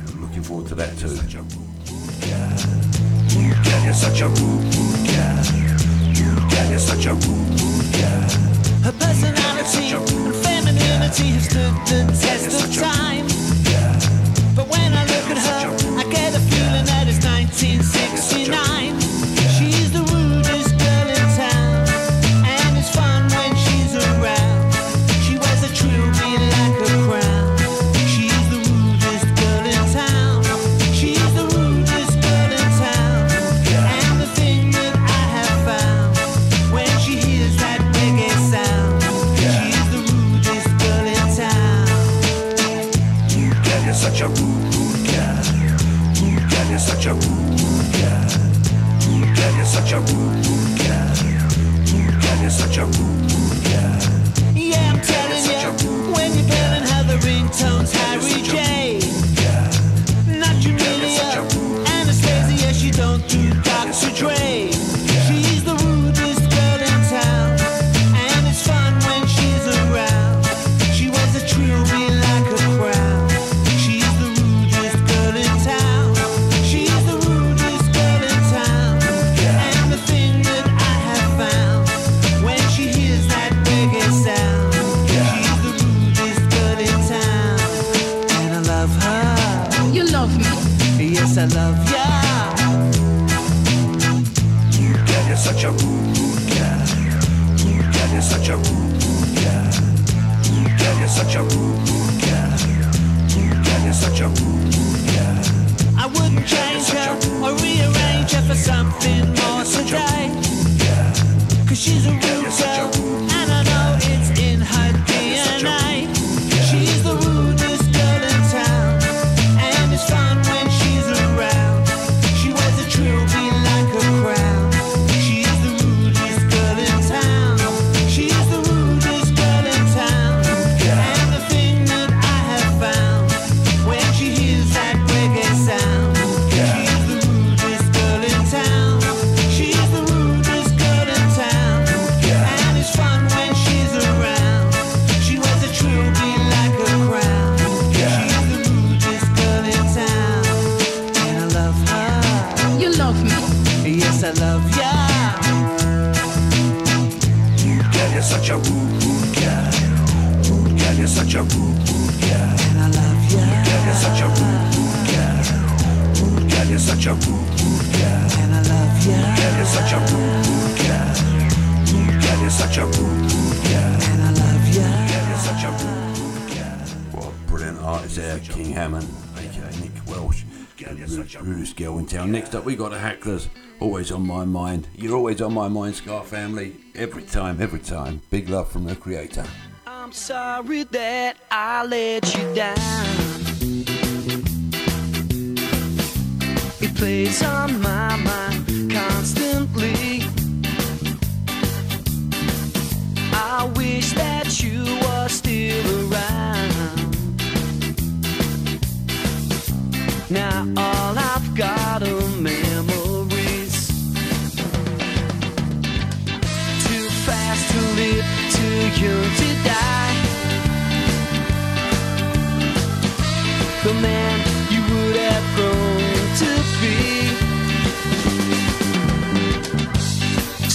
I'm looking forward to that too. You're such a you're such a. Her personality and femininity have stood the test always on my mind, Ska family. Every time, every time. Big love from the creator. I'm sorry that I let you down. It plays on my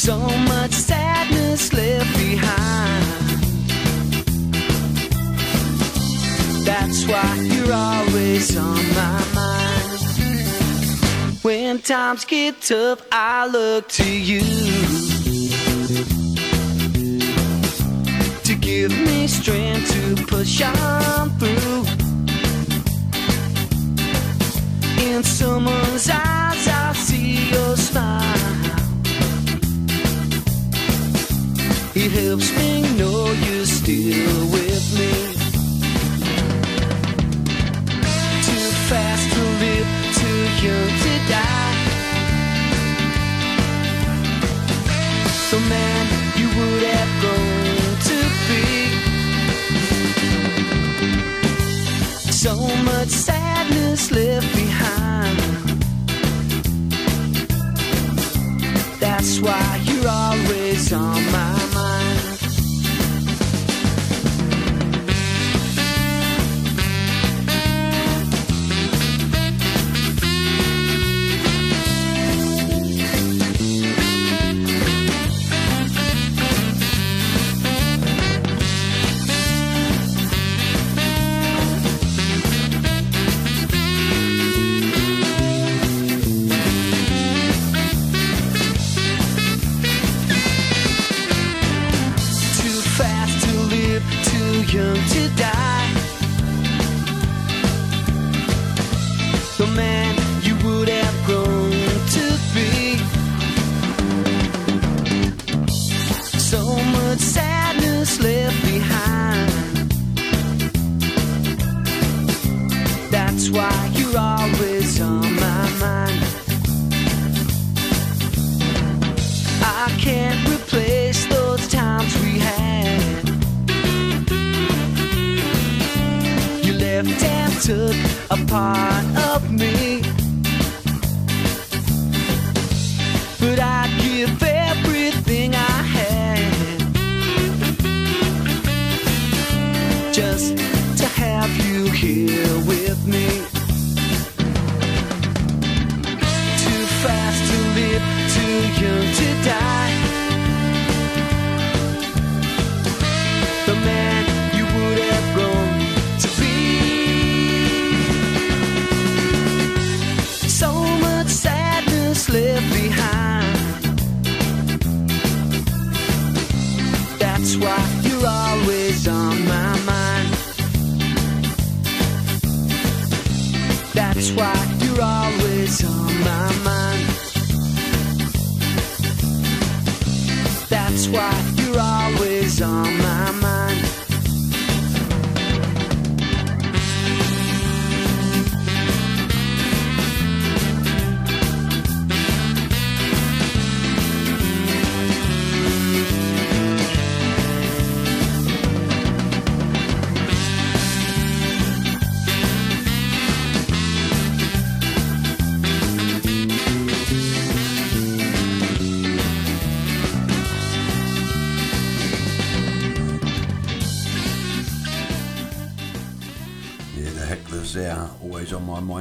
So much sadness left behind. That's why you're always on my mind. When times get tough, I look to you to give me strength to push on through. In someone's eyes, I see your smile. It helps me know you're still with me. Too fast to live, too young to die. The man you would have grown to be. So much sadness left behind. That's why you're always on my mind.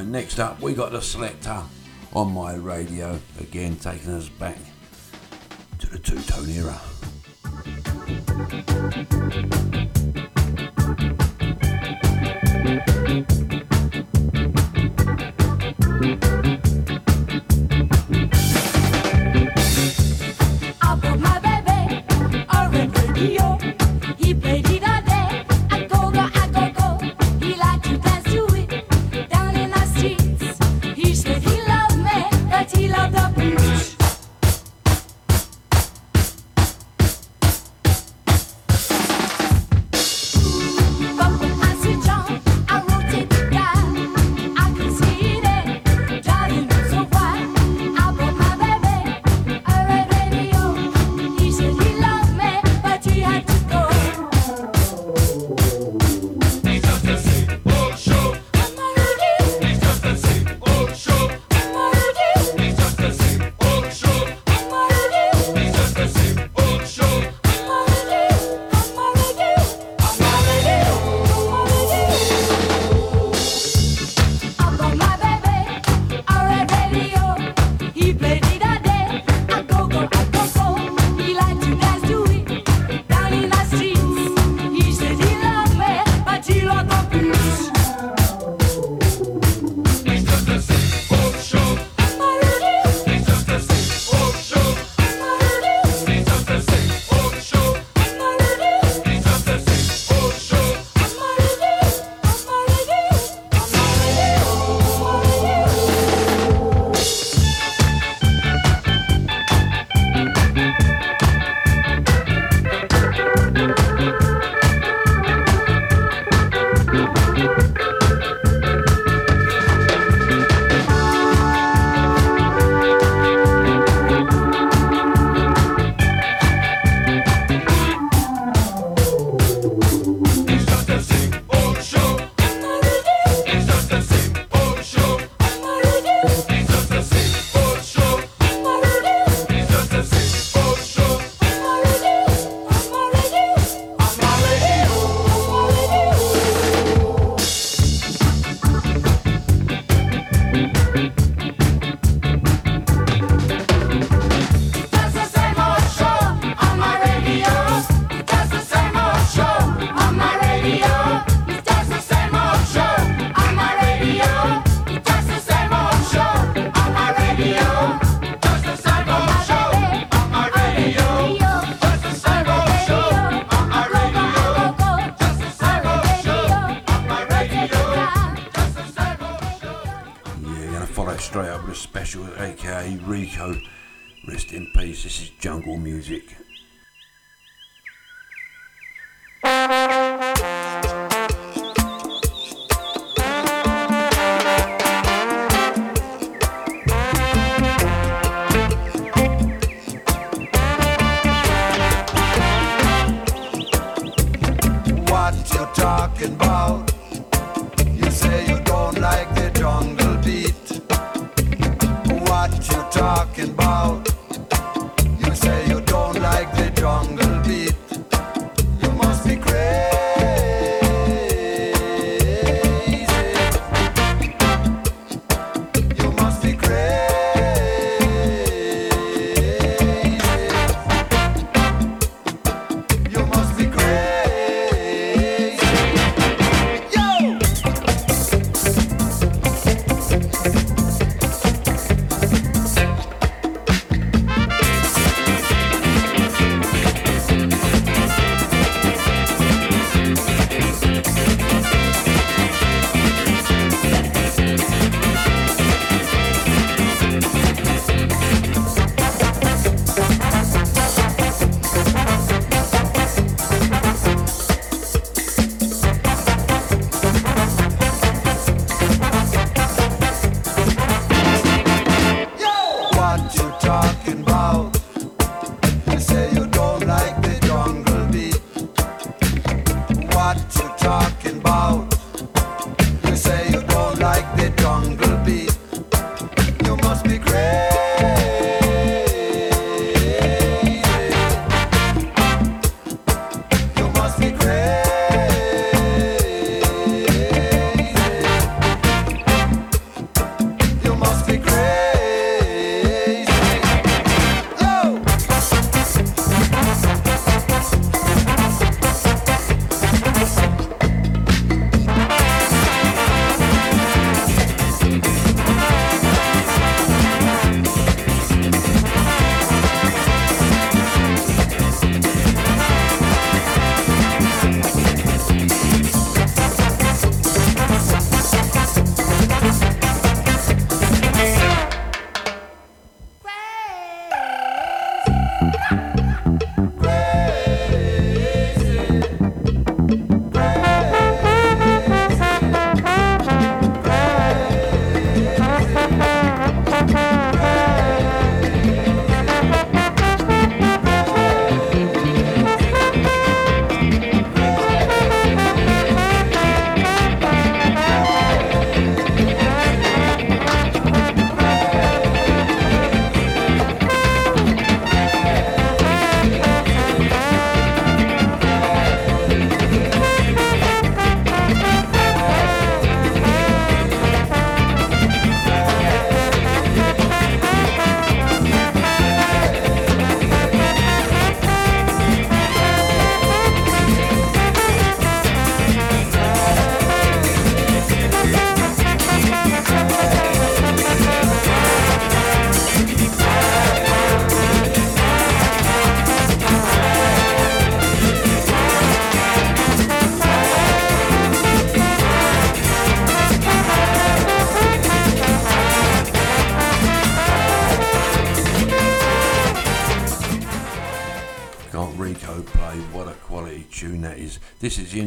Next up, we got the Selecter on my radio, again taking us back to the two tone era. done music.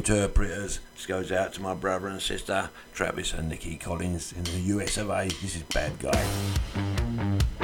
interpreters. This goes out to my brother and sister, Travis and Nikki Collins in the US of A. This is Bad Guy.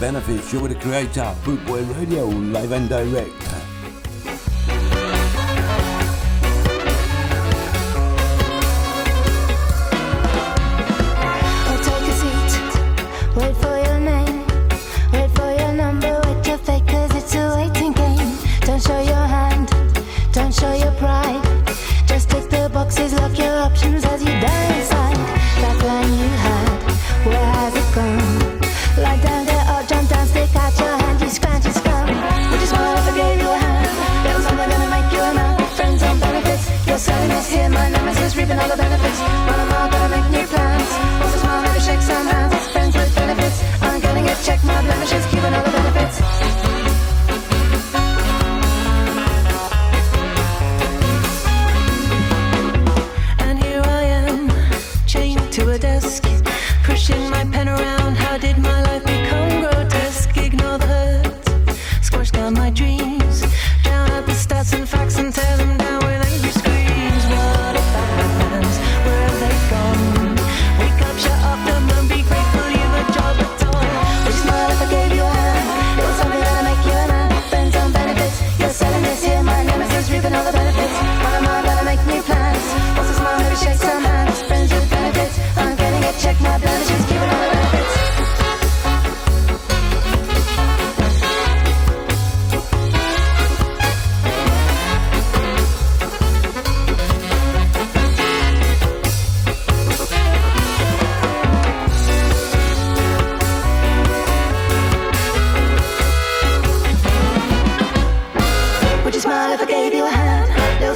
benefits you would the creator, Bootboy Radio, live and direct.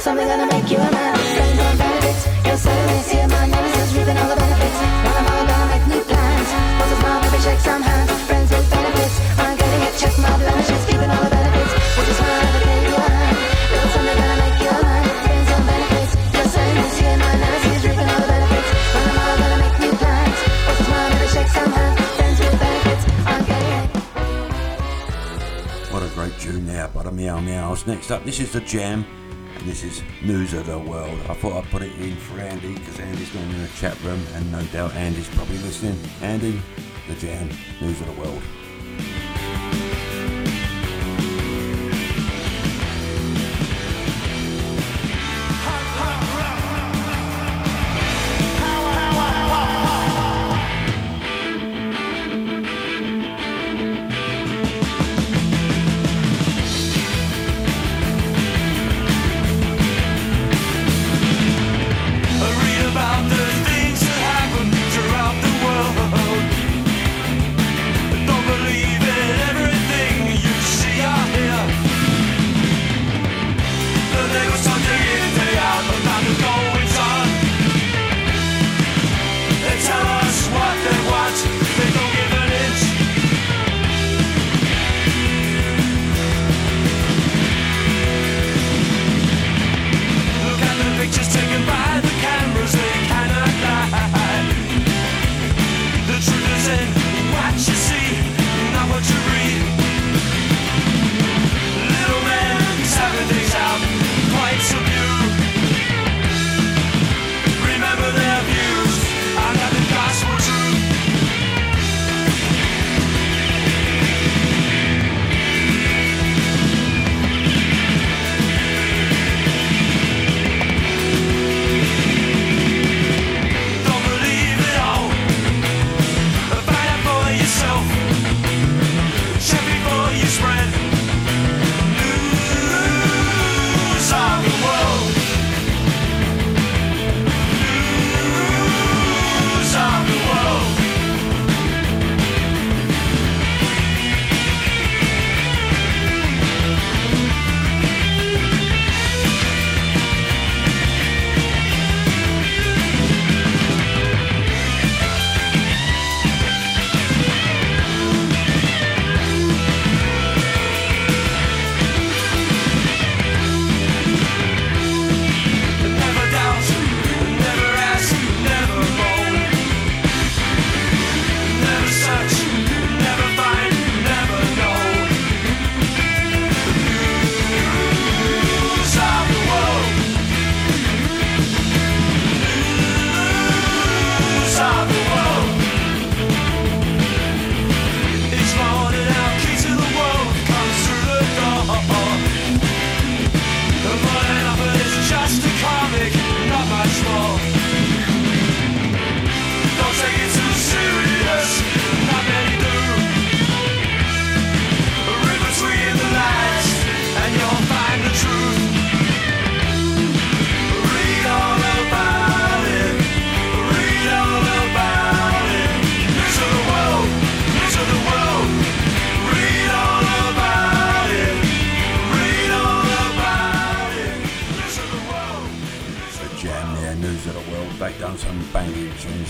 something gonna make you a man. Friends and benefits, your here my nemesis, reaping all the benefits. New plans. What's shake some hands. Friends benefits, I'm check my keeping all the benefits. Smile, gonna make you a man. Friends and benefits, your here my nemesis, reaping all the benefits. Gonna make new plans. What's shake some hands. Friends benefits, What a great tune Now, Butter Meow Meows. Next up, this is The Jam this is News of the World. I thought I'd put it in for Andy because Andy's not in the chat room and no doubt Andy's probably listening. Andy, the jam, News of the World.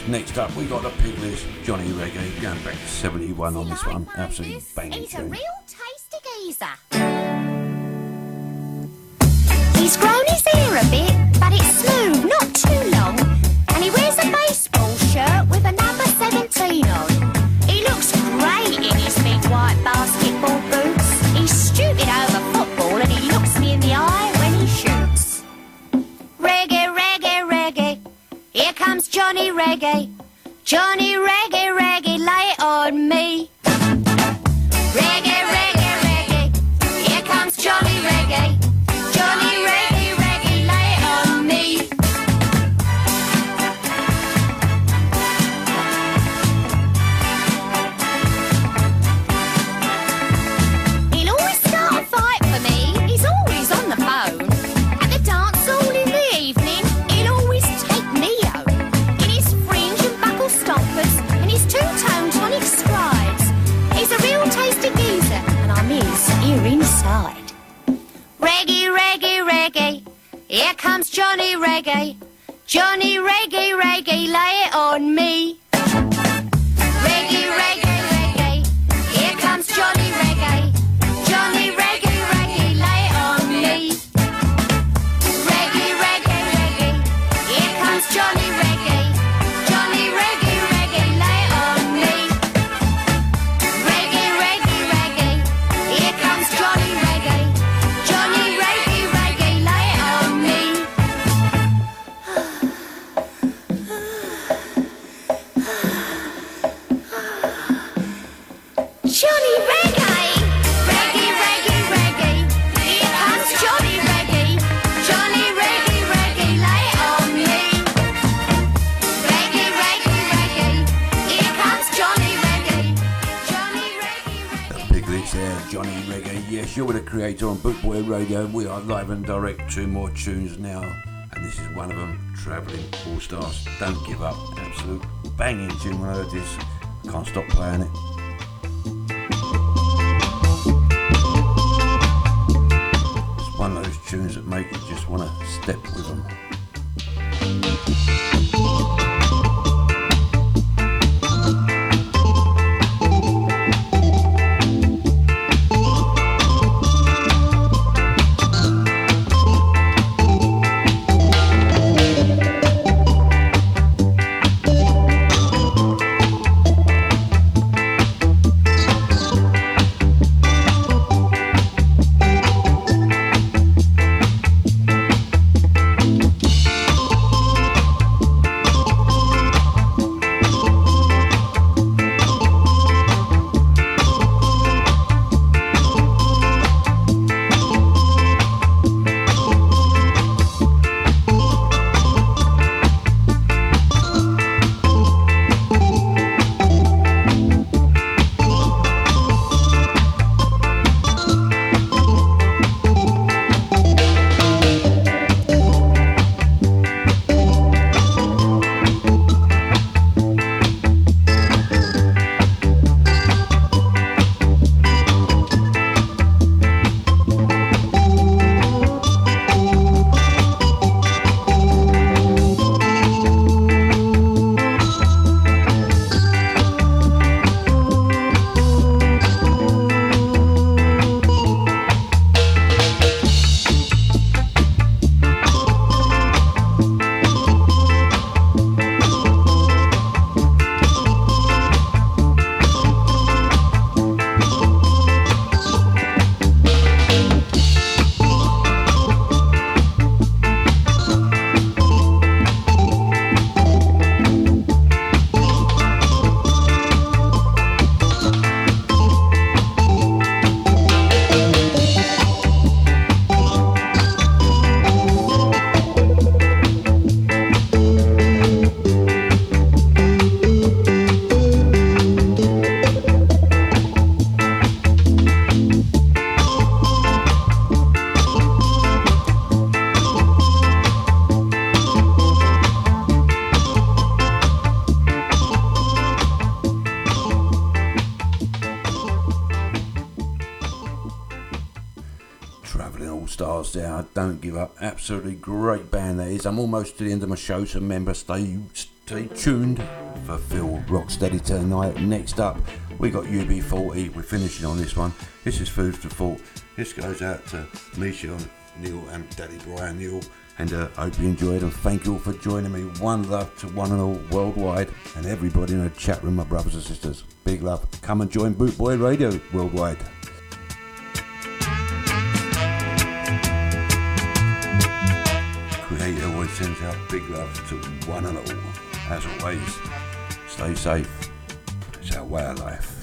Next up, we got the Piglets, Johnny Reggae, going back to 71 on this one. Absolutely banging He's a real tasty geezer. He's grown his hair a bit, but it's smooth, not too long. And he wears a baseball shirt with a number 17 on. Comes Johnny Reggae. Johnny Reggae, reggae, lay on me. Reggae, reggae, reggae. Here comes Johnny Reggae. Johnny Reggae, reggae, lay it on me. You're with the creator on Bootboy Radio. We are live and direct. Two more tunes now, and this is one of them. Travelling All Stars. Don't give up. Absolute banging tune. When I heard this, can't stop playing it. It's one of those tunes that make you just want to step with them. Is. I'm almost to the end of my show, so remember, stay stay tuned for Phil Rocksteady tonight. Next up, we got UB40. We're finishing on this one. This is Food for Thought. This goes out to Misha, Neil, and Daddy Brian Neil. And uh, I hope you enjoyed and thank you all for joining me. One love to one and all worldwide and everybody in the chat room, my brothers and sisters. Big love. Come and join Bootboy Radio worldwide. Love to one and all. As always, stay safe. It's our way of life.